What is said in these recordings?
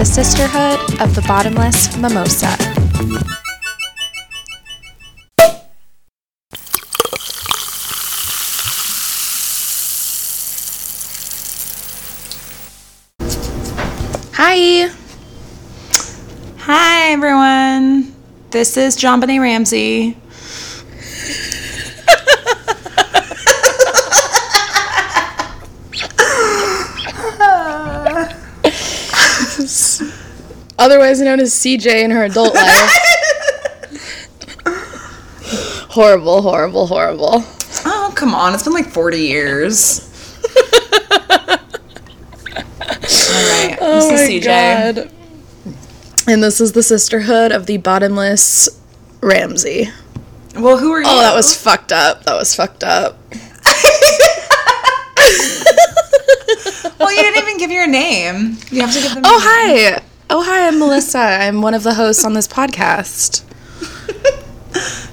the Sisterhood of the Bottomless Mimosa. Hi. Hi, everyone. This is JonBenét Ramsey. Otherwise known as CJ in her adult life. horrible, horrible, horrible. Oh, come on. It's been like 40 years. All right. Oh this my is CJ. god. And this is the Sisterhood of the Bottomless Ramsey. Well, who are oh, you? Oh, that was fucked up. That was fucked up. Well, you didn't even give your name. You have to give them. Oh, your name. Hi. Oh, hi, I'm Melissa. I'm one of the hosts on this podcast.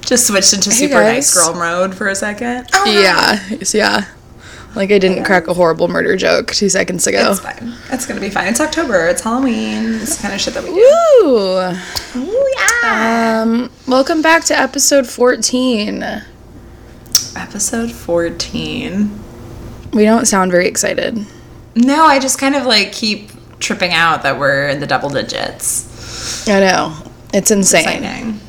Just switched into Hey, super nice girl mode for a second. Oh, Yeah, yeah. Like I didn't crack a horrible murder joke two seconds ago. It's fine. It's gonna be fine. It's October. It's Halloween. It's the kind of shit that we do. Woo! Ooh, yeah. Um, welcome back to episode 14. Episode 14. We don't sound very excited. No, I just kind of like keep tripping out that we're in the double digits. I know. It's insane. Exciting.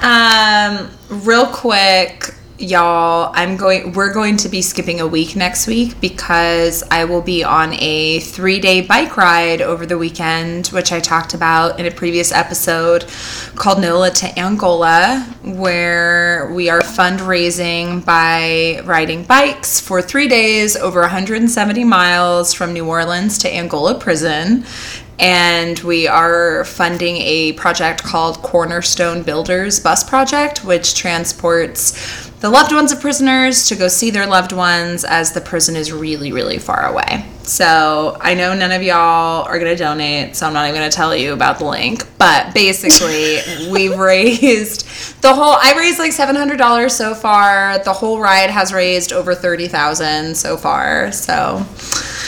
Um, real quick, y'all, I'm going we're going to be skipping a week next week because I will be on a 3-day bike ride over the weekend, which I talked about in a previous episode called NOLA to Angola, where we are fundraising by riding bikes for 3 days over 170 miles from New Orleans to Angola prison. And we are funding a project called Cornerstone Builders Bus Project, which transports the loved ones of prisoners to go see their loved ones as the prison is really, really far away. So I know none of y'all are going to donate, so I'm not even going to tell you about the link. But basically, we've raised the whole. I raised like $700 so far. The whole ride has raised over 30000 so far. So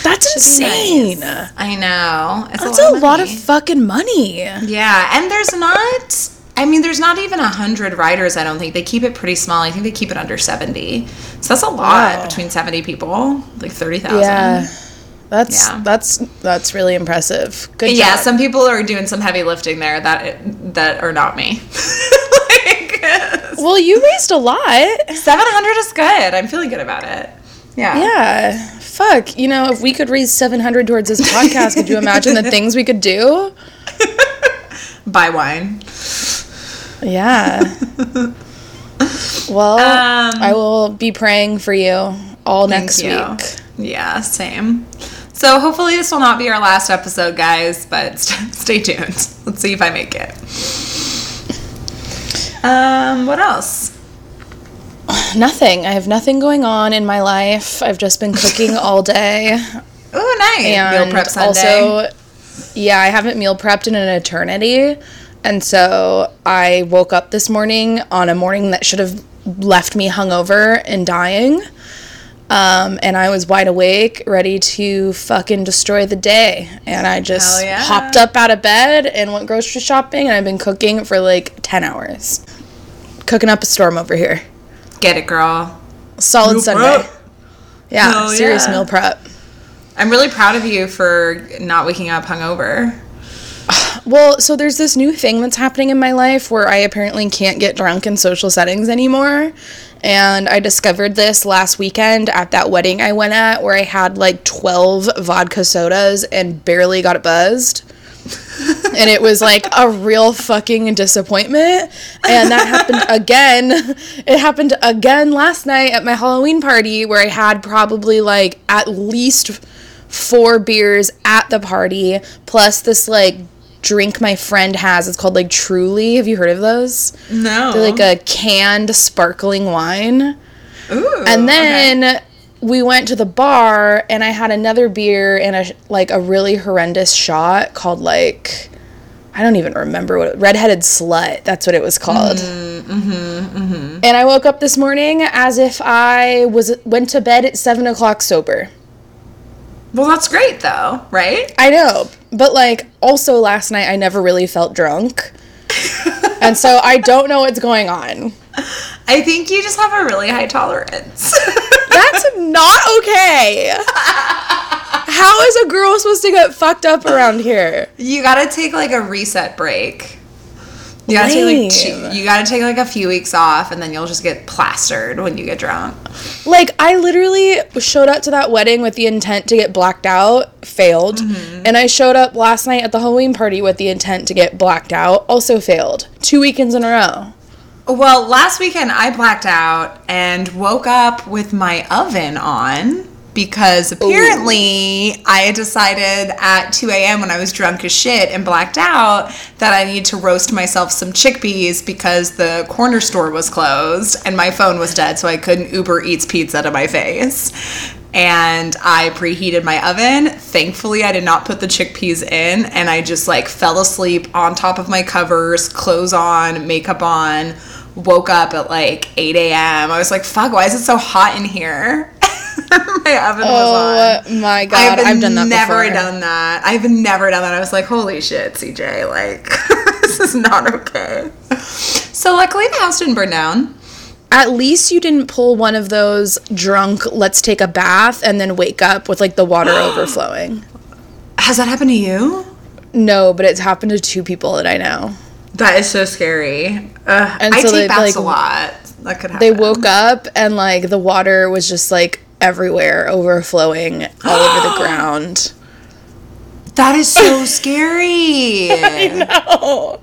That's insane. I know. It's That's a a lot, lot of, of fucking money. Yeah, and there's not. I mean, there's not even a hundred riders. I don't think they keep it pretty small. I think they keep it under seventy. So that's a lot Wow. between seventy people, like thirty thousand. Yeah. That's Yeah. that's that's really impressive. Good Yeah, job. some people are doing some heavy lifting there that that are not me. like well, you raised a lot. seven hundred is good. I'm feeling good about it. Yeah. Yeah. Fuck. You know, if we could raise 700 towards this podcast, could you imagine the things we could do? Buy wine. Yeah. Well, Um, I will be praying for you all next you. week. Yeah, same. So hopefully this will not be our last episode, guys. But st- stay tuned. Let's see if I make it. Um, what else? Nothing. I have nothing going on in my life. I've just been cooking all day. Oh, nice. And Meal prep Sunday. also, yeah, I haven't meal prepped in an eternity. And so I woke up this morning on a morning that should have left me hungover and dying. Um, and I was wide awake, ready to fucking destroy the day. And I just yeah. hopped up out of bed and went grocery shopping. And I've been cooking for like 10 hours. Cooking up a storm over here. Get it, girl. Solid Meal Sunday. prep. Yeah, Hell serious yeah. meal prep. I'm really proud of you for not waking up hungover. Well, so there's this new thing that's happening in my life where I apparently can't get drunk in social settings anymore. And I discovered this last weekend at that wedding I went at where I had like 12 vodka sodas and barely got buzzed. and it was like a real fucking disappointment. And that happened again. It happened again last night at my Halloween party where I had probably like at least four beers at the party, plus this like drink my friend has. It's called like Truly. Have you heard of those? No. They're like a canned sparkling wine. Ooh. And then we went to the bar and I had another beer and a like a really horrendous shot called like I don't even remember what it, redheaded slut. That's what it was called. Mm-hmm. Mm-hmm. And I woke up this morning as if I was went to bed at seven o'clock sober. Well, that's great though, right? I know, but like also last night I never really felt drunk. and so I don't know what's going on. I think you just have a really high tolerance. That's not okay. How is a girl supposed to get fucked up around here? you gotta take like a reset break. You gotta take like two, you gotta take like a few weeks off, and then you'll just get plastered when you get drunk. Like I literally showed up to that wedding with the intent to get blacked out, failed. Mm-hmm. And I showed up last night at the Halloween party with the intent to get blacked out, also failed. Two weekends in a row. Well, last weekend I blacked out and woke up with my oven on because oh. apparently I had decided at 2 a.m. when I was drunk as shit and blacked out that I need to roast myself some chickpeas because the corner store was closed and my phone was dead, so I couldn't Uber Eats pizza to my face. And I preheated my oven. Thankfully, I did not put the chickpeas in, and I just like fell asleep on top of my covers, clothes on, makeup on. Woke up at like 8 a.m. I was like, fuck, why is it so hot in here? my oven was oh on. Oh my god, I've, done that never before. done that. I've never done that. I was like, holy shit, CJ, like, this is not okay. So, luckily, the house didn't burn down. At least you didn't pull one of those drunk, let's take a bath and then wake up with like the water overflowing. Has that happened to you? No, but it's happened to two people that I know. That is so scary. Ugh, And I so take they, baths like, a lot. That could happen. They woke up and like the water was just like everywhere, overflowing all over the ground. That is so scary. Oh.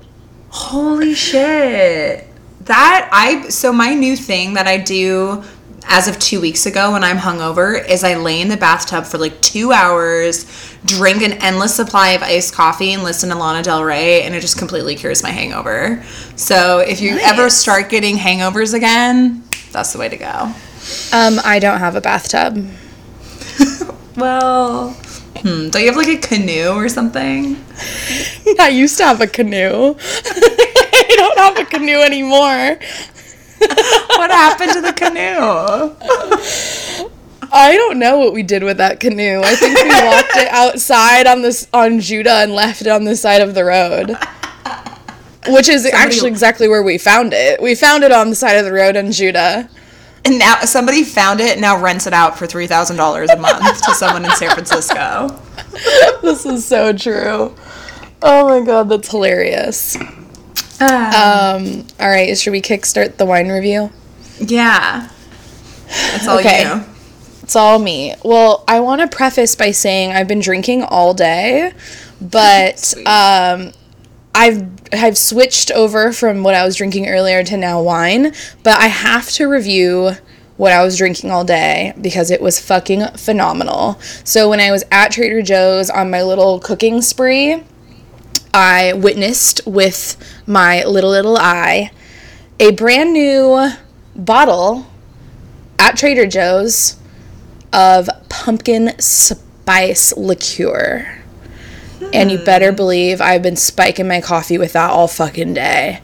Holy shit. That I so my new thing that I do as of two weeks ago when I'm hungover is I lay in the bathtub for like two hours, drink an endless supply of iced coffee, and listen to Lana Del Rey, and it just completely cures my hangover. So if you ever start getting hangovers again, that's the way to go. Um, I don't have a bathtub. Well, hmm, don't you have like a canoe or something? I used to have a canoe. I don't have a canoe anymore. What happened to the canoe? I don't know what we did with that canoe. I think we walked it outside on this on Judah and left it on the side of the road. Which is actually exactly where we found it. We found it on the side of the road in Judah. And now somebody found it and now rents it out for three thousand dollars a month to someone in San Francisco. This is so true. Oh my god, that's hilarious. Um, all right, should we kickstart the wine review? yeah, that's all Okay. you. It's all me. Well, I want to preface by saying I've been drinking all day, but um, I've I've switched over from what I was drinking earlier to now wine. But I have to review what I was drinking all day because it was fucking phenomenal. So when I was at Trader Joe's on my little cooking spree, I witnessed with my little little eye a brand new bottle at Trader Joe's of pumpkin spice liqueur. And you better believe I've been spiking my coffee with that all fucking day.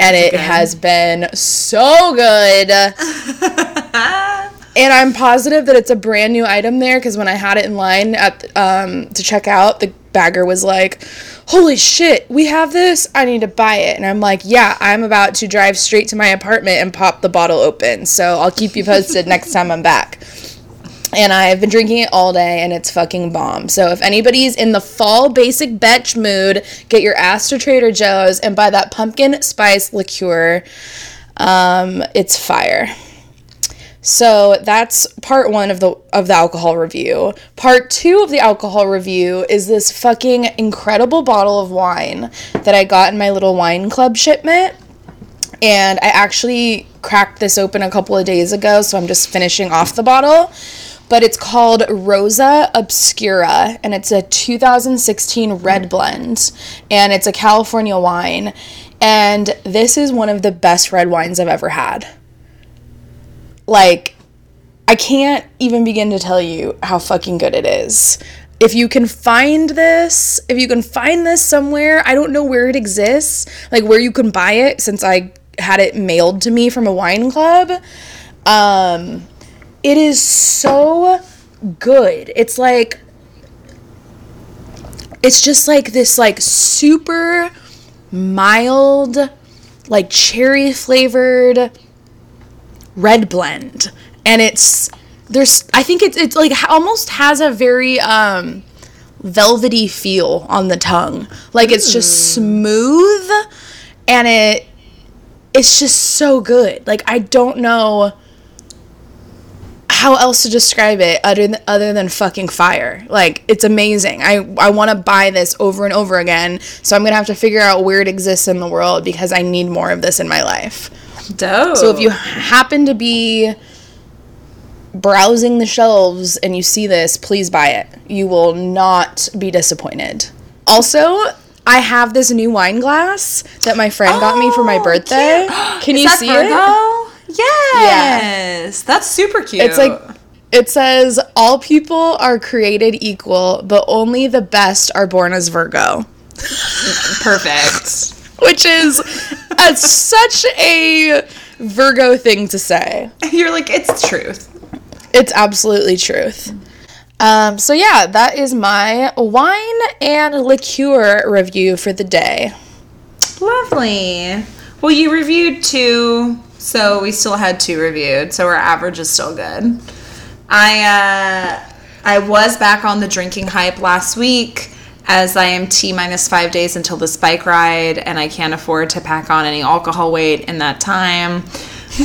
And it Good. has been so good. and I'm positive that it's a brand new item there because when I had it in line at um, to check out, the bagger was like, "Holy shit, we have this! I need to buy it." And I'm like, "Yeah, I'm about to drive straight to my apartment and pop the bottle open. So I'll keep you posted next time I'm back." And I've been drinking it all day and it's fucking bomb. So if anybody's in the fall basic betch mood, get your ass to Trader Joe's and buy that pumpkin spice liqueur. Um, it's fire. So that's part one of the of the alcohol review. Part two of the alcohol review is this fucking incredible bottle of wine that I got in my little wine club shipment. And I actually cracked this open a couple of days ago, so I'm just finishing off the bottle. But it's called Rosa Obscura, and it's a 2016 red blend, and it's a California wine. And this is one of the best red wines I've ever had like I can't even begin to tell you how fucking good it is. If you can find this, if you can find this somewhere, I don't know where it exists, like where you can buy it since I had it mailed to me from a wine club. Um it is so good. It's like it's just like this like super mild like cherry flavored red blend. And it's there's i think it's it's like almost has a very um velvety feel on the tongue. Like it's just smooth and it it's just so good. Like i don't know how else to describe it other than other than fucking fire. Like it's amazing. I I want to buy this over and over again. So I'm going to have to figure out where it exists in the world because I need more of this in my life. Dope. So if you happen to be browsing the shelves and you see this, please buy it. You will not be disappointed. Also, I have this new wine glass that my friend got me for my Oh, birthday. Can you see Virgo? it? Yes. That's super cute. It's like it says all people are created equal, but only the best are born as Virgo, perfect. which is a, such a Virgo thing to say. You're like, it's truth. It's absolutely truth. Um, so yeah, that is my wine and liqueur review for the day. Lovely. Well, you reviewed two, so we still had two reviewed, so our average is still good. I uh, I was back on the drinking hype last week, as I am T minus five days until this bike ride, and I can't afford to pack on any alcohol weight in that time.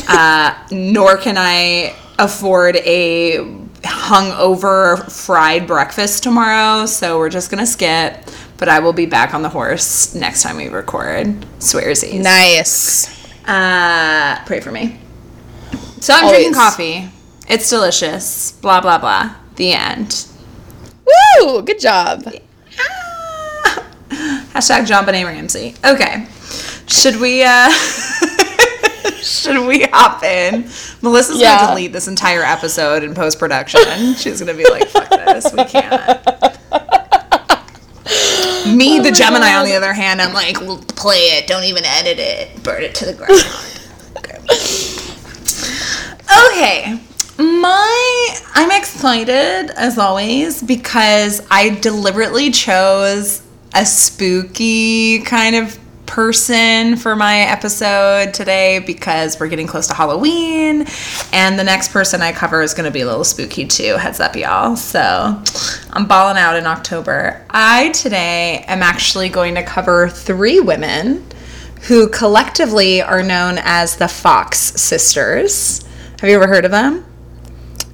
Uh, nor can I afford a hungover fried breakfast tomorrow, so we're just gonna skip. But I will be back on the horse next time we record. Swearsies. Nice. Uh, pray for me. So I'm Always. drinking coffee. It's delicious. Blah blah blah. The end. Woo! Good job. Ah. Hashtag JonBenét Ramsey. Okay. Should we uh should we hop in? Melissa's Yeah. gonna delete this entire episode in post production. She's gonna be like, fuck this, we can't. Me, oh the Gemini, on the other hand, I'm like, "Well, play it, don't even edit it, burn it to the ground. Okay. My I'm excited as always because I deliberately chose a spooky kind of person for my episode today because we're getting close to Halloween and the next person I cover is going to be a little spooky too. Heads up y'all. So, I'm balling out in October. I today am actually going to cover 3 women who collectively are known as the Fox sisters. Have you ever heard of them?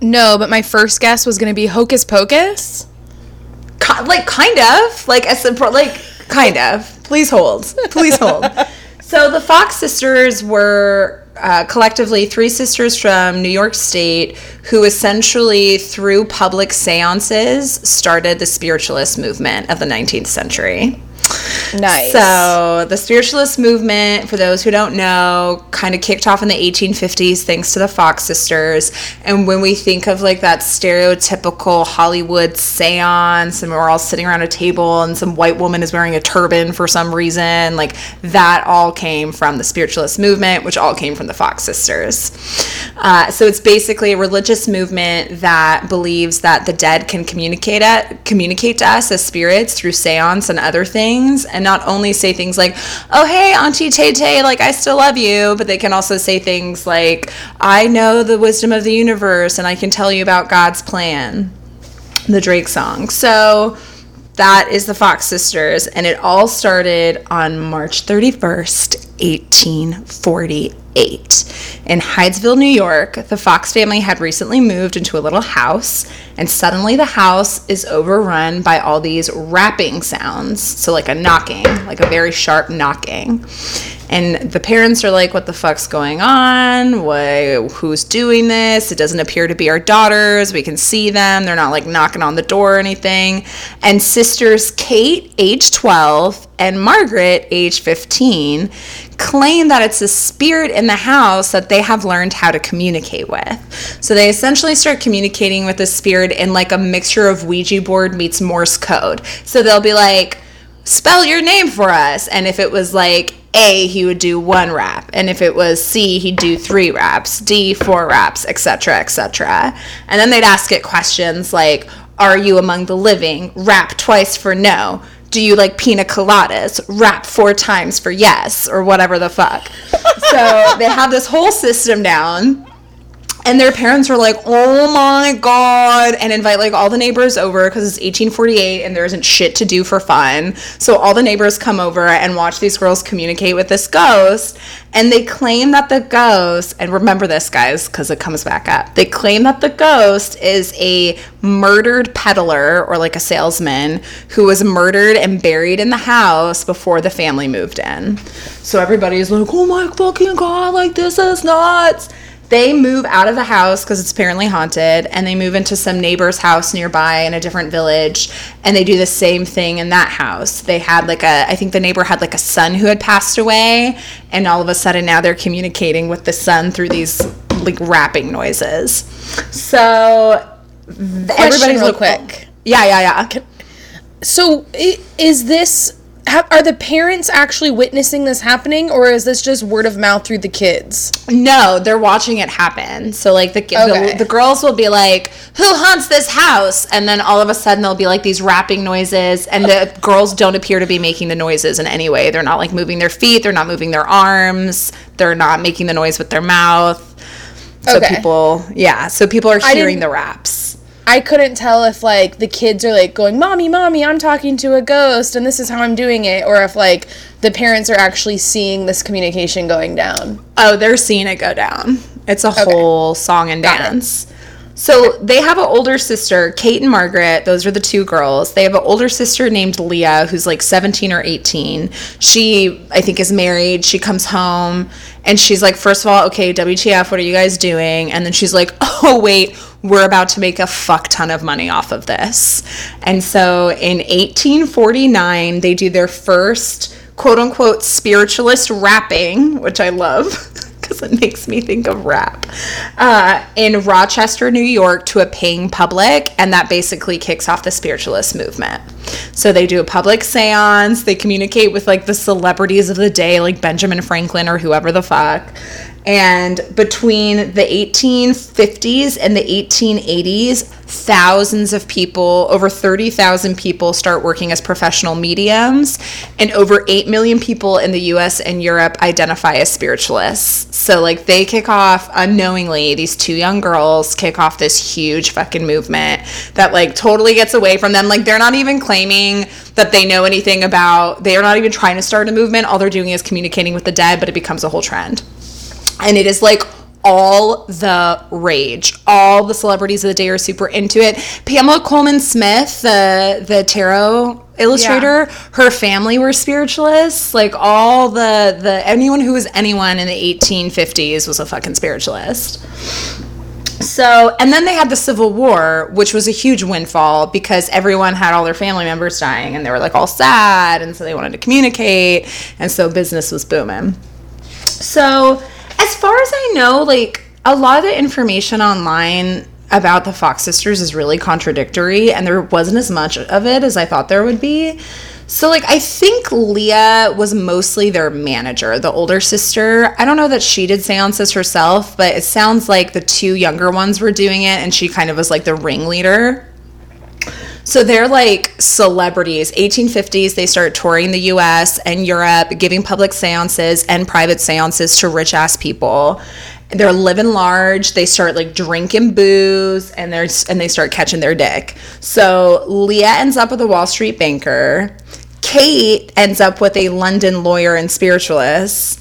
No, but my first guess was gonna be Hocus Pocus. Like kind of like as like kind of please hold. Please hold. So the fox sisters were uh, collectively three sisters from new york state who essentially through public seances started the spiritualist movement of the 19th century Nice. so, the spiritualist movement, for those who don't know, kind of kicked off in the 1850s thanks to the Fox sisters. And when we think of like that stereotypical Hollywood seance and we're all sitting around a table and some white woman is wearing a turban for some reason, like that all came from the spiritualist movement, which all came from the Fox sisters. Uh, so, it's basically a religious movement that believes that the dead can communicate at, communicate to us as spirits through seance and other things and not only say things like oh hey auntie tay tay like i still love you but they can also say things like i know the wisdom of the universe and i can tell you about god's plan the drake song. So that is the fox sisters and it all started on march 31st 1848 in Hydesville, New York, the Fox family had recently moved into a little house, and suddenly the house is overrun by all these rapping sounds. So, like a knocking, like a very sharp knocking. And the parents are like, What the fuck's going on? Who's doing this? It doesn't appear to be our daughters. We can see them. They're not like knocking on the door or anything. And sisters Kate, age 12, and Margaret, age 15, claim that it's a spirit in the house that they have learned how to communicate with. So they essentially start communicating with the spirit in like a mixture of Ouija board meets Morse code. So they'll be like, spell your name for us. And if it was like A, he would do one rap. And if it was C, he'd do three raps, D, four raps, etc., etc. And then they'd ask it questions like, are you among the living? Rap twice for no. Do you like pina coladas? Rap four times for yes, or whatever the fuck. so they have this whole system down and their parents were like, "Oh my god!" and invite like all the neighbors over because it's 1848 and there isn't shit to do for fun. So all the neighbors come over and watch these girls communicate with this ghost, and they claim that the ghost. And remember this, guys, because it comes back up. They claim that the ghost is a murdered peddler or like a salesman who was murdered and buried in the house before the family moved in. So everybody's like, "Oh my fucking god! Like this is nuts!" They move out of the house because it's apparently haunted and they move into some neighbor's house nearby in a different village and they do the same thing in that house. They had like a i think the neighbor had like a son who had passed away and all of a sudden now they're communicating with the son through these like rapping noises. So everybody's real quick. Oh, yeah yeah yeah. So is this are the parents actually witnessing this happening or is this just word of mouth through the kids? No they're watching it happen. So like the, okay. the, the girls will be like who haunts this house? And then all of a sudden there'll be like these rapping noises and the girls don't appear to be making the noises in any way. They're not like moving their feet they're not moving their arms they're not making the noise with their mouth. So okay. people yeah so people are hearing the raps I couldn't tell if like the kids are like going, "Mommy, mommy, I'm talking to a ghost and this is how I'm doing it," or if like the parents are actually seeing this communication going down. Oh, they're seeing it go down. It's a okay. whole song and dance. So they have an older sister, Kate and Margaret. Those are the two girls. They have an older sister named Leah, who's like 17 or 18. She, I think, is married. She comes home and she's like, first of all, okay, WTF, what are you guys doing? And then she's like, oh, wait, we're about to make a fuck ton of money off of this. And so in 1849, they do their first quote unquote spiritualist rapping, which I love. because it makes me think of rap, uh, in Rochester, New York, to a paying public, and that basically kicks off the spiritualist movement. So they do a public seance, they communicate with like the celebrities of the day, like Benjamin Franklin or whoever the fuck, and between the 1850s and the 1880s, thousands of people, over 30,000 people, start working as professional mediums, and over 8 million people in the US and Europe identify as spiritualists. So, like, they kick off unknowingly, these two young girls kick off this huge fucking movement that, like, totally gets away from them. Like, they're not even claiming that they know anything about, they are not even trying to start a movement. All they're doing is communicating with the dead, but it becomes a whole trend and it is like all the rage. All the celebrities of the day are super into it. Pamela Colman Smith, the the tarot illustrator, yeah. her family were spiritualists. Like all the the anyone who was anyone in the 1850s was a fucking spiritualist. So, and then they had the Civil War, which was a huge windfall because everyone had all their family members dying and they were like all sad and so they wanted to communicate and so business was booming. So, as far as I know, like a lot of the information online about the Fox sisters is really contradictory, and there wasn't as much of it as I thought there would be. So, like, I think Leah was mostly their manager, the older sister. I don't know that she did seances herself, but it sounds like the two younger ones were doing it, and she kind of was like the ringleader. So they're like celebrities. 1850s, they start touring the US and Europe, giving public seances and private seances to rich ass people. They're living large. They start like drinking booze and they're and they start catching their dick. So Leah ends up with a Wall Street banker. Kate ends up with a London lawyer and spiritualist.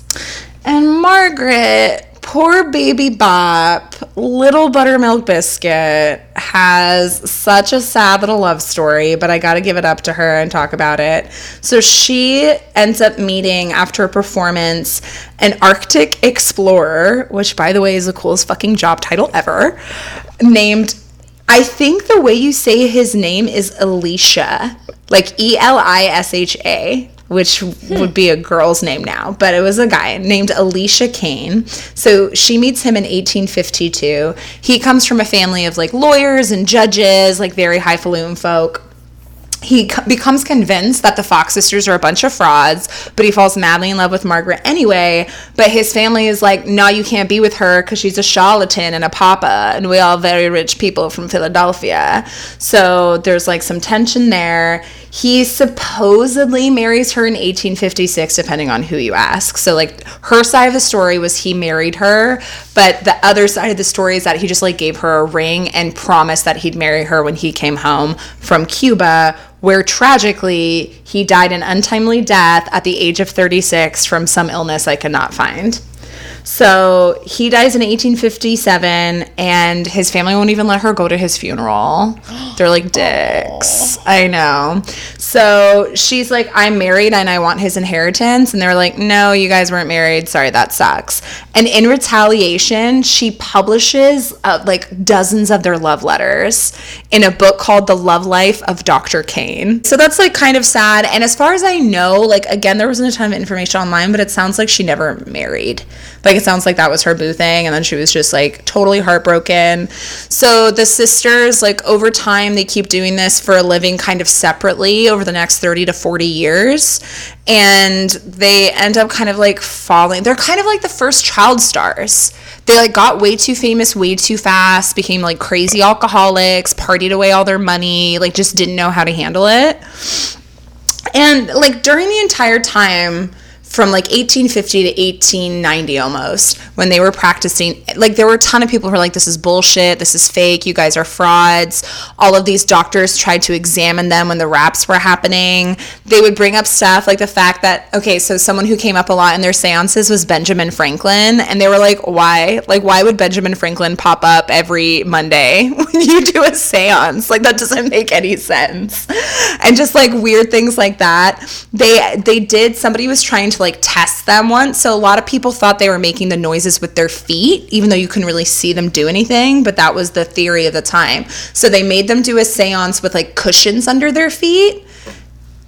And Margaret poor baby Bop, little buttermilk biscuit, has such a sad little love story, but I got to give it up to her and talk about it. So she ends up meeting after a performance an Arctic explorer, which by the way is the coolest fucking job title ever, named I think the way you say his name is Elisha, like E L I S H A which hmm. would be a girl's name now, but it was a guy named Alicia Kane. So she meets him in 1852. He comes from a family of like lawyers and judges, like very highfalutin folk he becomes convinced that the Fox sisters are a bunch of frauds, but he falls madly in love with Margaret anyway. But his family is like, no, you can't be with her because she's a charlatan and a papa, and we all very rich people from Philadelphia. So there's like some tension there. He supposedly marries her in 1856, depending on who you ask. So, like, her side of the story was he married her, but the other side of the story is that he just like gave her a ring and promised that he'd marry her when he came home from Cuba, where tragically he died an untimely death at the age of 36 from some illness I could not find. So he dies in 1857, and his family won't even let her go to his funeral. They're like dicks. I know. So she's like, I'm married and I want his inheritance. And they're like, no, you guys weren't married. Sorry, that sucks. And in retaliation, she publishes uh, like dozens of their love letters in a book called The Love Life of Dr. Kane. So that's like kind of sad. And as far as I know, like again, there wasn't a ton of information online, but it sounds like she never married. Like it sounds like that was her boo thing. And then she was just like totally heartbroken. So the sisters, like over time, they keep doing this for a living kind of separately over the next 30 to 40 years. And they end up kind of like falling. They're kind of like the first child stars. They like got way too famous way too fast, became like crazy alcoholics, partied away all their money, like just didn't know how to handle it. And like during the entire time, from like 1850 to 1890 almost when they were practicing like there were a ton of people who were like this is bullshit. This is fake. You guys are frauds. All of these doctors tried to examine them when the raps were happening. They would bring up stuff like the fact that okay so someone who came up a lot in their seances was benjamin franklin and they were like why? Like why would benjamin franklin pop up every monday when you do a seance? Like that doesn't make any sense. And just like weird things like that. They they did somebody was trying to like test them once. So a lot of people thought they were making the noises with their feet, even though you couldn't really see them do anything. But that was the theory of the time. So they made them do a seance with like cushions under their feet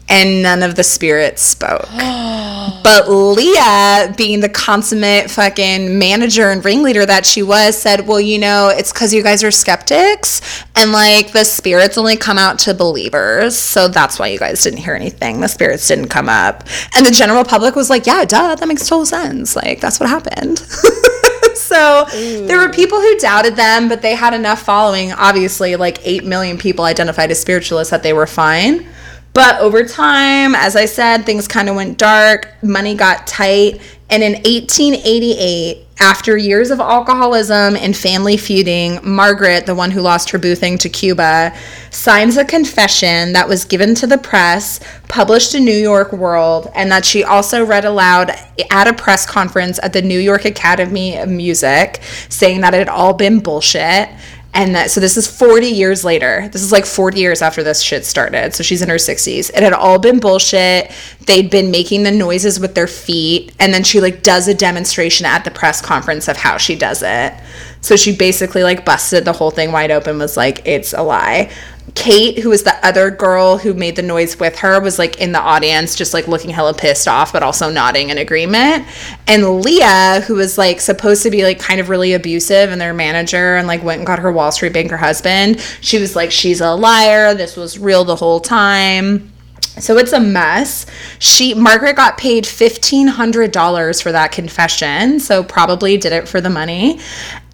and none of the spirits spoke. but Leah, being the consummate fucking manager and ringleader that she was, said, Well, you know, it's because you guys are skeptics and like the spirits only come out to believers. So that's why you guys didn't hear anything. The spirits didn't come up. And the general public was like, Yeah, duh, that makes total sense. Like, that's what happened. so Ooh. there were people who doubted them, but they had enough following. Obviously, like 8 million people identified as spiritualists that they were fine. But over time, as I said, things kind of went dark, money got tight, and in 1888, after years of alcoholism and family feuding, Margaret, the one who lost her boo thing to Cuba, signs a confession that was given to the press, published in New York World, and that she also read aloud at a press conference at the New York Academy of Music, saying that it had all been bullshit and that so this is 40 years later. This is like 40 years after this shit started. So she's in her 60s it had all been bullshit. They'd been making the noises with their feet. And then she like does a demonstration at the press conference of how she does it. So she basically like busted the whole thing wide open was like it's a lie Kate, who was the other girl who made the noise with her, was like in the audience, just like looking hella pissed off, but also nodding in agreement. And Leah, who was like supposed to be like kind of really abusive and their manager and like went and got her Wall Street banker husband, she was like, she's a liar. This was real the whole time. So it's a mess. She Margaret got paid $1500 for that confession, so probably did it for the money.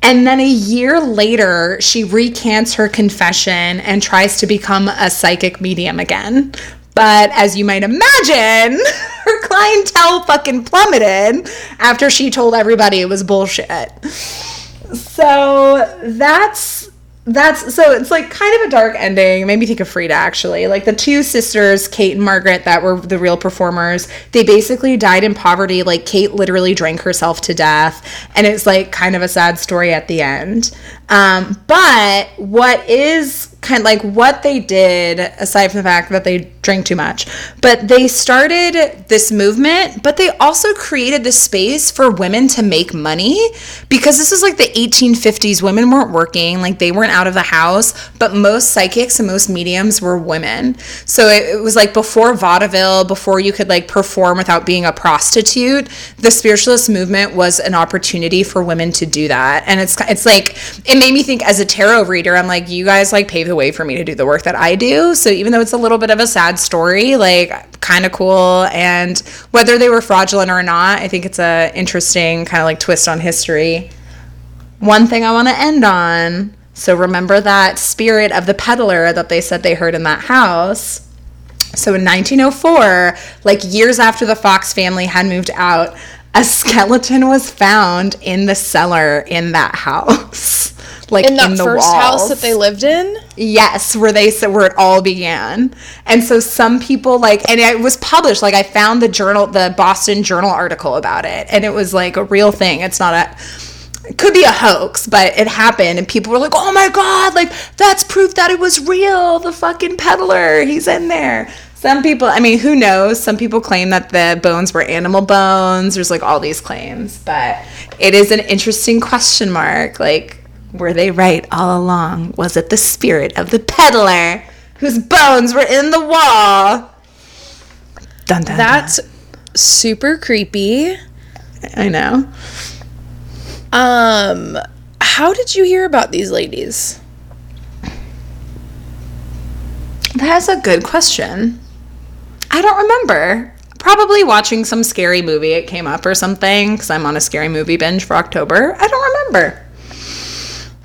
And then a year later, she recants her confession and tries to become a psychic medium again. But as you might imagine, her clientele fucking plummeted after she told everybody it was bullshit. So that's that's so it's like kind of a dark ending. Me think of Frida actually. Like the two sisters, Kate and Margaret, that were the real performers, they basically died in poverty. Like Kate literally drank herself to death, and it's like kind of a sad story at the end. Um, but what is kind of like what they did, aside from the fact that they drank too much, but they started this movement, but they also created the space for women to make money because this is like the 1850s. Women weren't working, like they weren't out of the house, but most psychics and most mediums were women. So it, it was like before vaudeville, before you could like perform without being a prostitute, the spiritualist movement was an opportunity for women to do that. And it's it's like it made me think as a tarot reader, I'm like, you guys like pave the way for me to do the work that I do. So even though it's a little bit of a sad story, like kind of cool. And whether they were fraudulent or not, I think it's a interesting kind of like twist on history. One thing I want to end on. So remember that spirit of the peddler that they said they heard in that house. So in 1904, like years after the Fox family had moved out, a skeleton was found in the cellar in that house. Like in that first walls. house that they lived in? Yes, where they said where it all began. And so some people like and it was published. Like I found the journal the Boston Journal article about it and it was like a real thing. It's not a it could be a hoax, but it happened, and people were like, "Oh my god! Like that's proof that it was real. The fucking peddler, he's in there." Some people, I mean, who knows? Some people claim that the bones were animal bones. There's like all these claims, but it is an interesting question mark. Like, were they right all along? Was it the spirit of the peddler whose bones were in the wall? Dun, dun, That's dun. super creepy. I know. Um, how did you hear about these ladies? That's a good question. I don't remember. Probably watching some scary movie. It came up or something because I'm on a scary movie binge for October. I don't remember.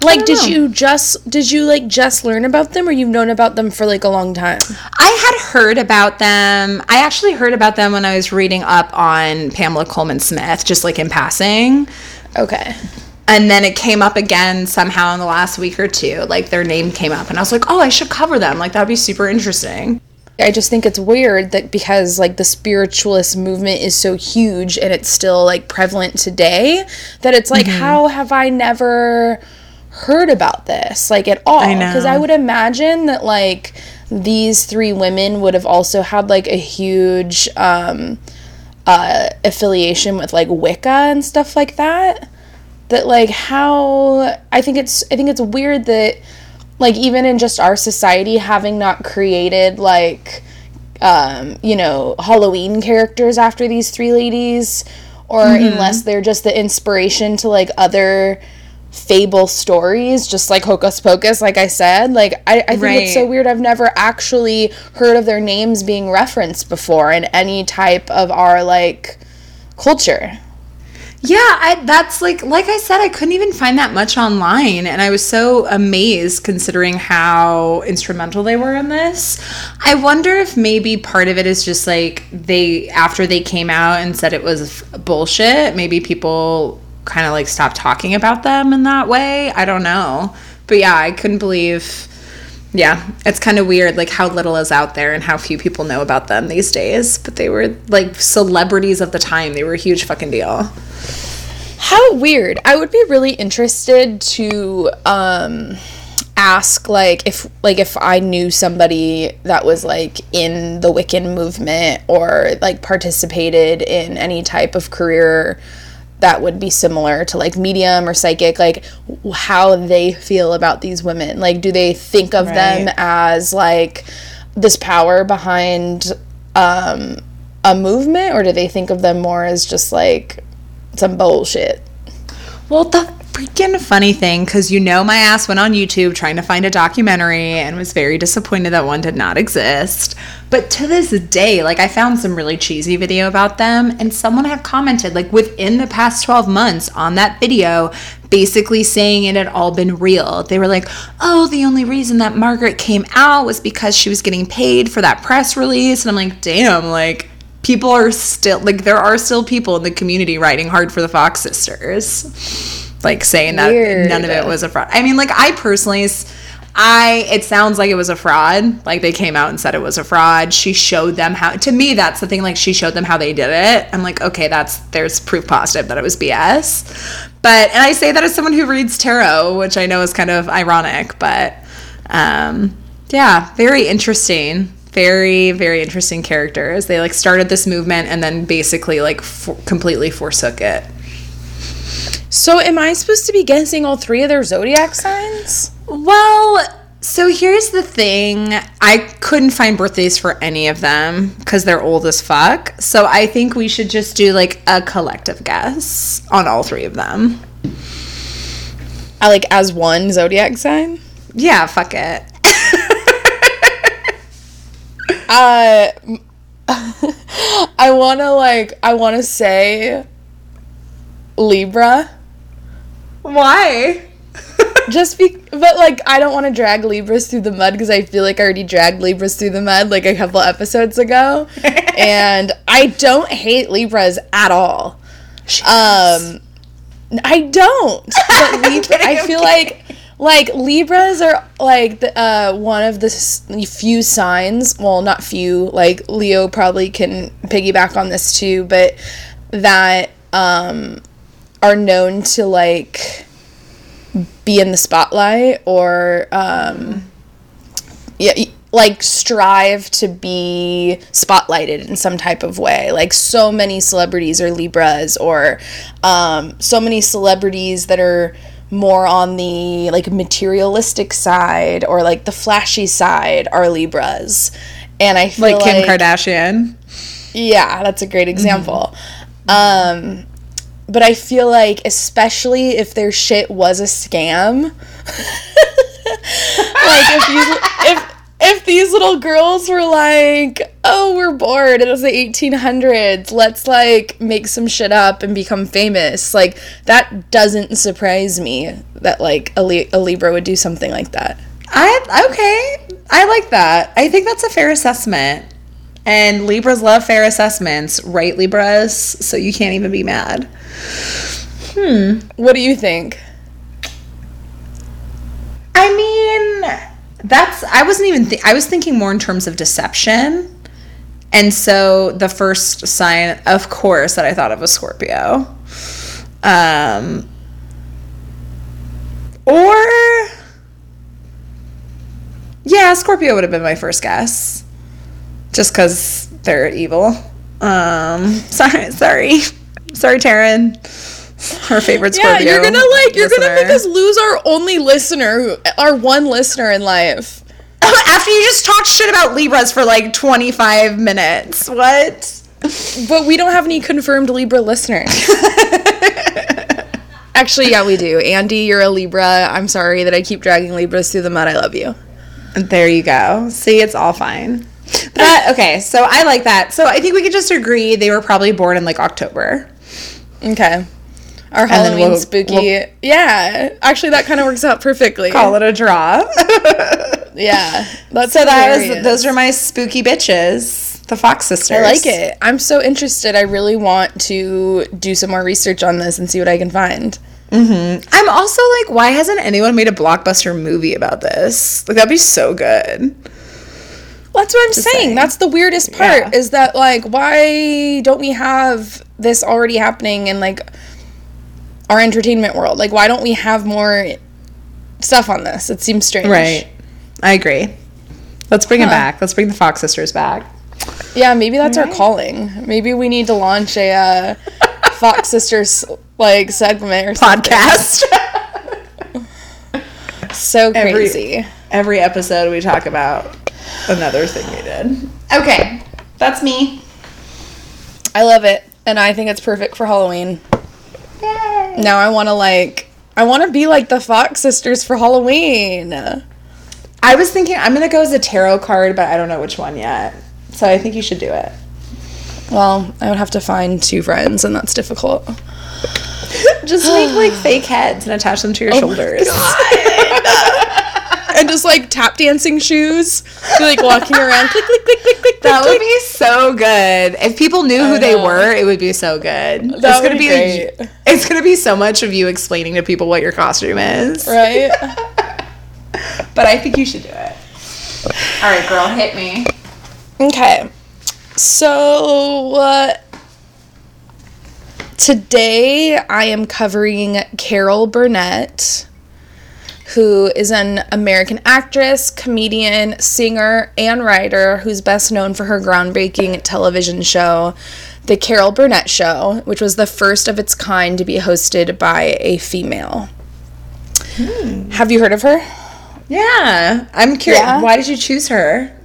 Like, did know. you just did you like just learn about them, or you've known about them for like a long time? I had heard about them. I actually heard about them when I was reading up on Pamela Colman Smith, just like in passing. Okay. And then it came up again somehow in the last week or two. Like their name came up, and I was like, oh, I should cover them. Like that'd be super interesting. I just think it's weird that because like the spiritualist movement is so huge and it's still like prevalent today, that it's like, mm-hmm. how have I never heard about this like at all? Because I, I would imagine that like these three women would have also had like a huge um, uh, affiliation with like Wicca and stuff like that. That like how I think it's I think it's weird that like even in just our society having not created like um, you know halloween characters after these three ladies or mm-hmm. unless they're just the inspiration to like other fable stories just like hocus pocus like i said like i, I think right. it's so weird i've never actually heard of their names being referenced before in any type of our like culture yeah, I, that's like like I said, I couldn't even find that much online, and I was so amazed considering how instrumental they were in this. I wonder if maybe part of it is just like they after they came out and said it was bullshit. Maybe people kind of like stop talking about them in that way. I don't know, but yeah, I couldn't believe. Yeah, it's kind of weird, like how little is out there and how few people know about them these days. But they were like celebrities of the time. They were a huge fucking deal. How weird. I would be really interested to um ask like if like if I knew somebody that was like in the Wiccan movement or like participated in any type of career that would be similar to like medium or psychic like how they feel about these women like do they think of right. them as like this power behind um a movement or do they think of them more as just like some bullshit. Well, the freaking funny thing, because you know my ass went on YouTube trying to find a documentary and was very disappointed that one did not exist. But to this day, like I found some really cheesy video about them, and someone had commented, like within the past 12 months on that video, basically saying it had all been real. They were like, oh, the only reason that Margaret came out was because she was getting paid for that press release. And I'm like, damn, like people are still like there are still people in the community writing hard for the Fox sisters, like saying that Weird. none of it was a fraud. I mean, like I personally. I it sounds like it was a fraud. Like they came out and said it was a fraud. She showed them how to me that's the thing like she showed them how they did it. I'm like, okay, that's there's proof positive that it was BS. But and I say that as someone who reads tarot, which I know is kind of ironic, but um yeah, very interesting very very interesting characters they like started this movement and then basically like for- completely forsook it so am i supposed to be guessing all three of their zodiac signs? Well so here's the thing. I couldn't find birthdays for any of them because they're old as fuck. So i think we should just do like a collective guess on all three of them. I like as one zodiac sign? Yeah fuck it. Uh, I want to like I want to say Libra. Why? just be but like I don't want to drag Libras through the mud because I feel like I already dragged Libras through the mud like a couple episodes ago. and I don't hate Libras at all. Um I don't. But Libra, I feel like like Libras are like the, uh, one of the few signs. Well, not few. Like Leo probably can piggyback on this too, but that um, are known to like be in the spotlight or um, yeah. Like strive to be spotlighted in some type of way. Like so many celebrities are Libras, or um, so many celebrities that are more on the like materialistic side or like the flashy side are Libras. And I feel like Kim Kardashian. yeah, that's a great example. Um, but I feel like, especially if their shit was a scam, like if these if if these little girls were like, "Oh, we're bored. It was the 1800s. Let's like make some shit up and become famous." Like that doesn't surprise me that like a, Li- a Libra would do something like that. I okay. I like that. I think that's a fair assessment. And Libras love fair assessments, right, Libras? So you can't even be mad. Hmm. What do you think? I mean, that's I wasn't even th- I was thinking more in terms of deception. And so the first sign, of course, that I thought of was Scorpio. Um or yeah, Scorpio would have been my first guess. Just cuz they're evil. Um sorry, sorry. Sorry, Taryn. Her favorite Scorpio. Yeah, you're gonna like you're gonna make us lose our only listener, who- our one listener in life. After you just talked shit about Libras for like 25 minutes. What? But we don't have any confirmed Libra listeners. Actually, yeah, we do. Andy, you're a Libra. I'm sorry that I keep dragging Libras through the mud. I love you. There you go. See, it's all fine. But okay, so I like that. So I think we could just agree they were probably born in like October. Okay. Our Halloween we'll- spooky. we'll- yeah. Actually, that kind of works out perfectly. Call it a draw. Yeah. That's so that was those are my spooky bitches, the Fox sisters. I like it. I'm so interested. I really want to do some more research on this and see what I can find. Mm-hmm. I'm also like, why hasn't anyone made a blockbuster movie about this? Like that'd be so good. That's what I'm saying. saying. That's the weirdest part Yeah. is that like why don't we have this already happening in like our entertainment world? Like why don't we have more stuff on this? It seems strange. Right. I agree. Let's bring it back. Let's bring the Fox sisters back. Yeah, maybe that's our calling. Maybe we need to launch a uh, Fox Sisters like segment or something. Podcast. So Every- crazy. Every episode we talk about another thing we did. Okay. That's me. I love it. And I think it's perfect for Halloween. Yay. Now I want to like I want to be like the Fox sisters for Halloween. I was thinking I'm gonna go as a tarot card, but I don't know which one yet. So I think you should do it. Well, I would have to find two friends and that's difficult. Just make like fake heads and attach them to your oh shoulders. and just like tap dancing shoes. Be like walking around click click click click click. That click, would be so good. If people knew who they were, it would be so good. it's would gonna be be great. it's gonna be so much of you explaining to people what your costume is. right? But I think you should do it. All right, girl, hit me. Okay. So uh, today I am covering Carol Burnett, who is an American actress, comedian, singer, and writer who's best known for her groundbreaking television show, The Carol Burnett Show, which was the first of its kind to be hosted by a female. Have you heard of her? Yeah, I'm curious. Yeah? Why did you choose her?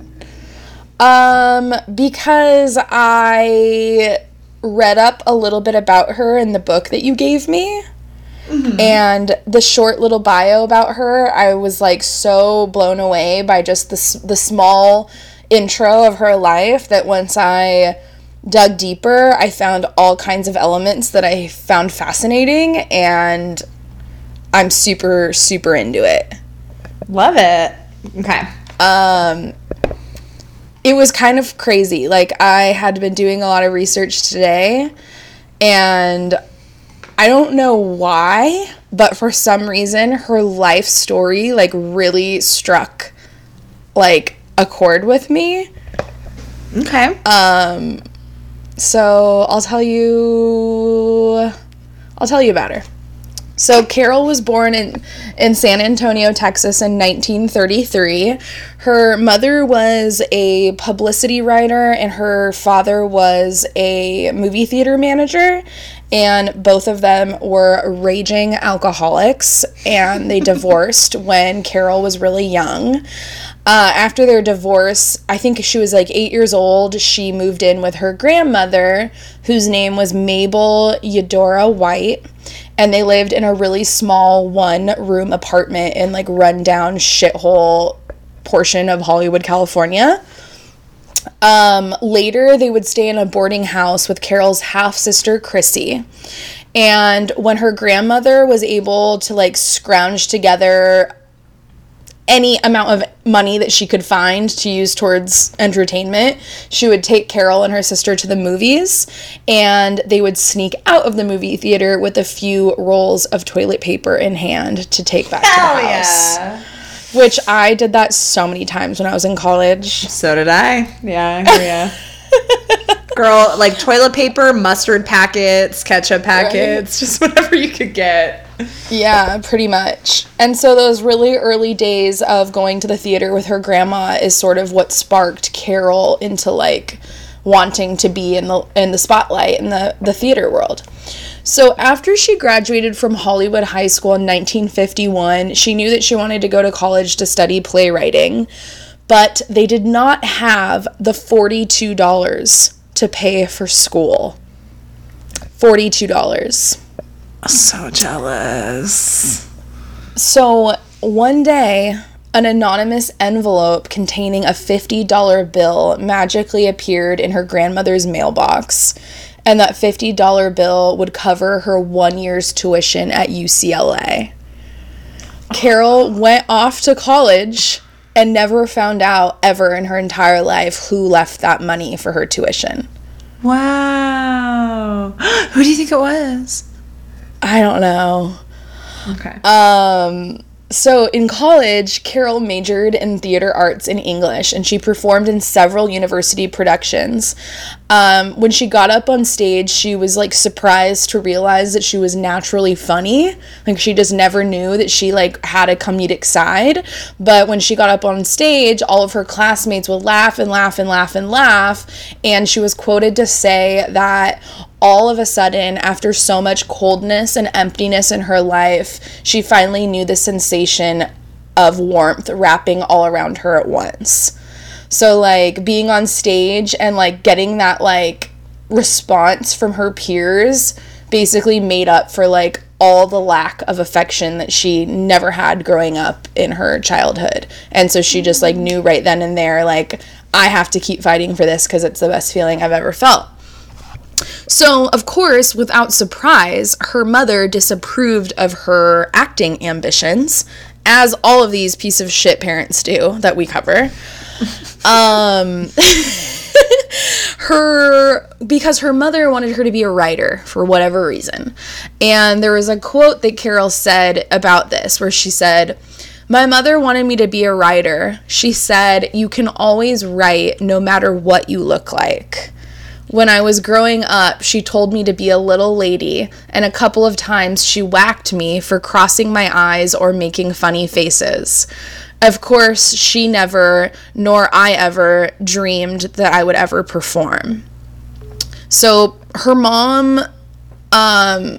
Um, because I read up a little bit about her in the book that you gave me. And the short little bio about her, I was like so blown away by just the, the small intro of her life that once I dug deeper, I found all kinds of elements that I found fascinating. And I'm super super into it. Love it. Okay. Um it was kind of crazy. Like I had been doing a lot of research today and I don't know why, but for some reason her life story like really struck like a chord with me. Okay. Um so I'll tell you I'll tell you about her. So Carol was born in in San Antonio, Texas in 1933. Her mother was a publicity writer and her father was a movie theater manager and both of them were raging alcoholics and they divorced when Carol was really young. Uh, after their divorce, I think she was like eight years old. She moved in with her grandmother, whose name was Mabel Eudora White and they lived in a really small one room apartment in like rundown shithole portion of Hollywood, California. Um, later, they would stay in a boarding house with Carol's half sister, Chrissy. And when her grandmother was able to like scrounge together any amount of money that she could find to use towards entertainment, she would take Carol and her sister to the movies and they would sneak out of the movie theater with a few rolls of toilet paper in hand to take back Hell to the house. yeah. Which I did that so many times when I was in college. So did I. Yeah, ya. Girl, like toilet paper, mustard packets, ketchup packets, just whatever you could get. Yeah, pretty much. And so those really early days of going to the theater with her grandma is sort of what sparked Carol into like wanting to be in the in the spotlight in the the theater world. So after she graduated from Hollywood High School in 1951, she knew that she wanted to go to college to study playwriting, but they did not have the $42 to pay for school. $42. So jealous. So one day, an anonymous envelope containing a $50 bill magically appeared in her grandmother's mailbox, and that $50 bill would cover her one year's tuition at UCLA. Carol went off to college and never found out ever in her entire life who left that money for her tuition. Wow. Who do you think it was? I don't know. Okay. Um, so in college, Carol majored in theater arts and English, and she performed in several university productions. Um, when she got up on stage, she was like surprised to realize that she was naturally funny. Like she just never knew that she like had a comedic side. But when she got up on stage, all of her classmates would laugh and laugh and laugh and laugh. And she was quoted to say that all of a sudden, after so much coldness and emptiness in her life, she finally knew the sensation of warmth wrapping all around her at once. So, like, being on stage and, like, getting that, like, response from her peers basically made up for, like, all the lack of affection that she never had growing up in her childhood. And so she just, like, knew right then and there, like, I have to keep fighting for this because it's the best feeling I've ever felt. So, of course, without surprise, her mother disapproved of her acting ambitions, as all of these piece of shit parents do that we cover. um, her because her mother wanted her to be a writer for whatever reason. And there was a quote that Carol said about this where she said, my mother wanted me to be a writer. She said, You can always write no matter what you look like. When I was growing up, she told me to be a little lady, and a couple of times she whacked me for crossing my eyes or making funny faces. Of course, she never, nor I ever, dreamed that I would ever perform. So her mom um,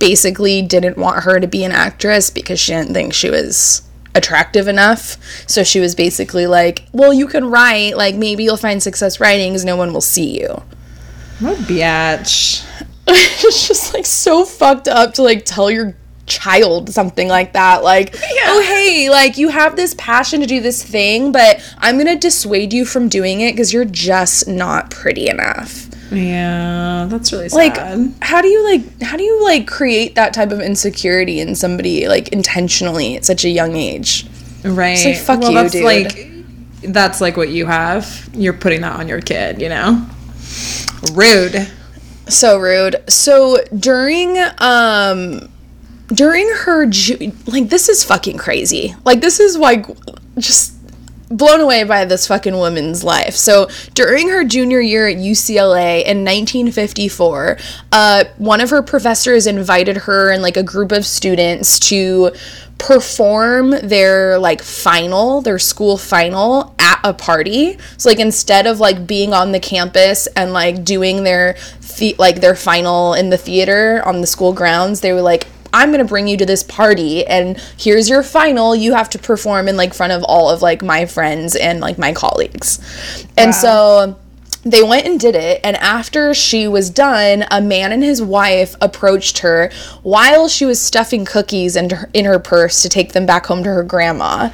basically didn't want her to be an actress because she didn't think she was attractive enough. So she was basically like, well, you can write, like maybe you'll find success writing because no one will see you. What a biatch. it's just like so fucked up to like tell your child something like that like oh hey like you have this passion to do this thing but i'm gonna dissuade you from doing it because you're just not pretty enough Yeah, that's really sad. Like how do you like how do you like create that type of insecurity in somebody like intentionally at such a young age? right. like, fuck well, you, that's dude. like that's like what you have. You're putting that on your kid, you know? Rude. So rude. So during um during her ju- like this is fucking crazy. Like this is like just blown away by this fucking woman's life. So during her junior year at UCLA in 1954, uh, one of her professors invited her and like a group of students to perform their like final, their school final at a party. So like instead of like being on the campus and like doing their the- like their final in the theater on the school grounds, they were like I'm gonna bring you to this party and here's your final. You have to perform in like front of all of like my friends and like my colleagues. And so they went and did it and after she was done a man and his wife approached her while she was stuffing cookies into her, in her purse to take them back home to her grandma.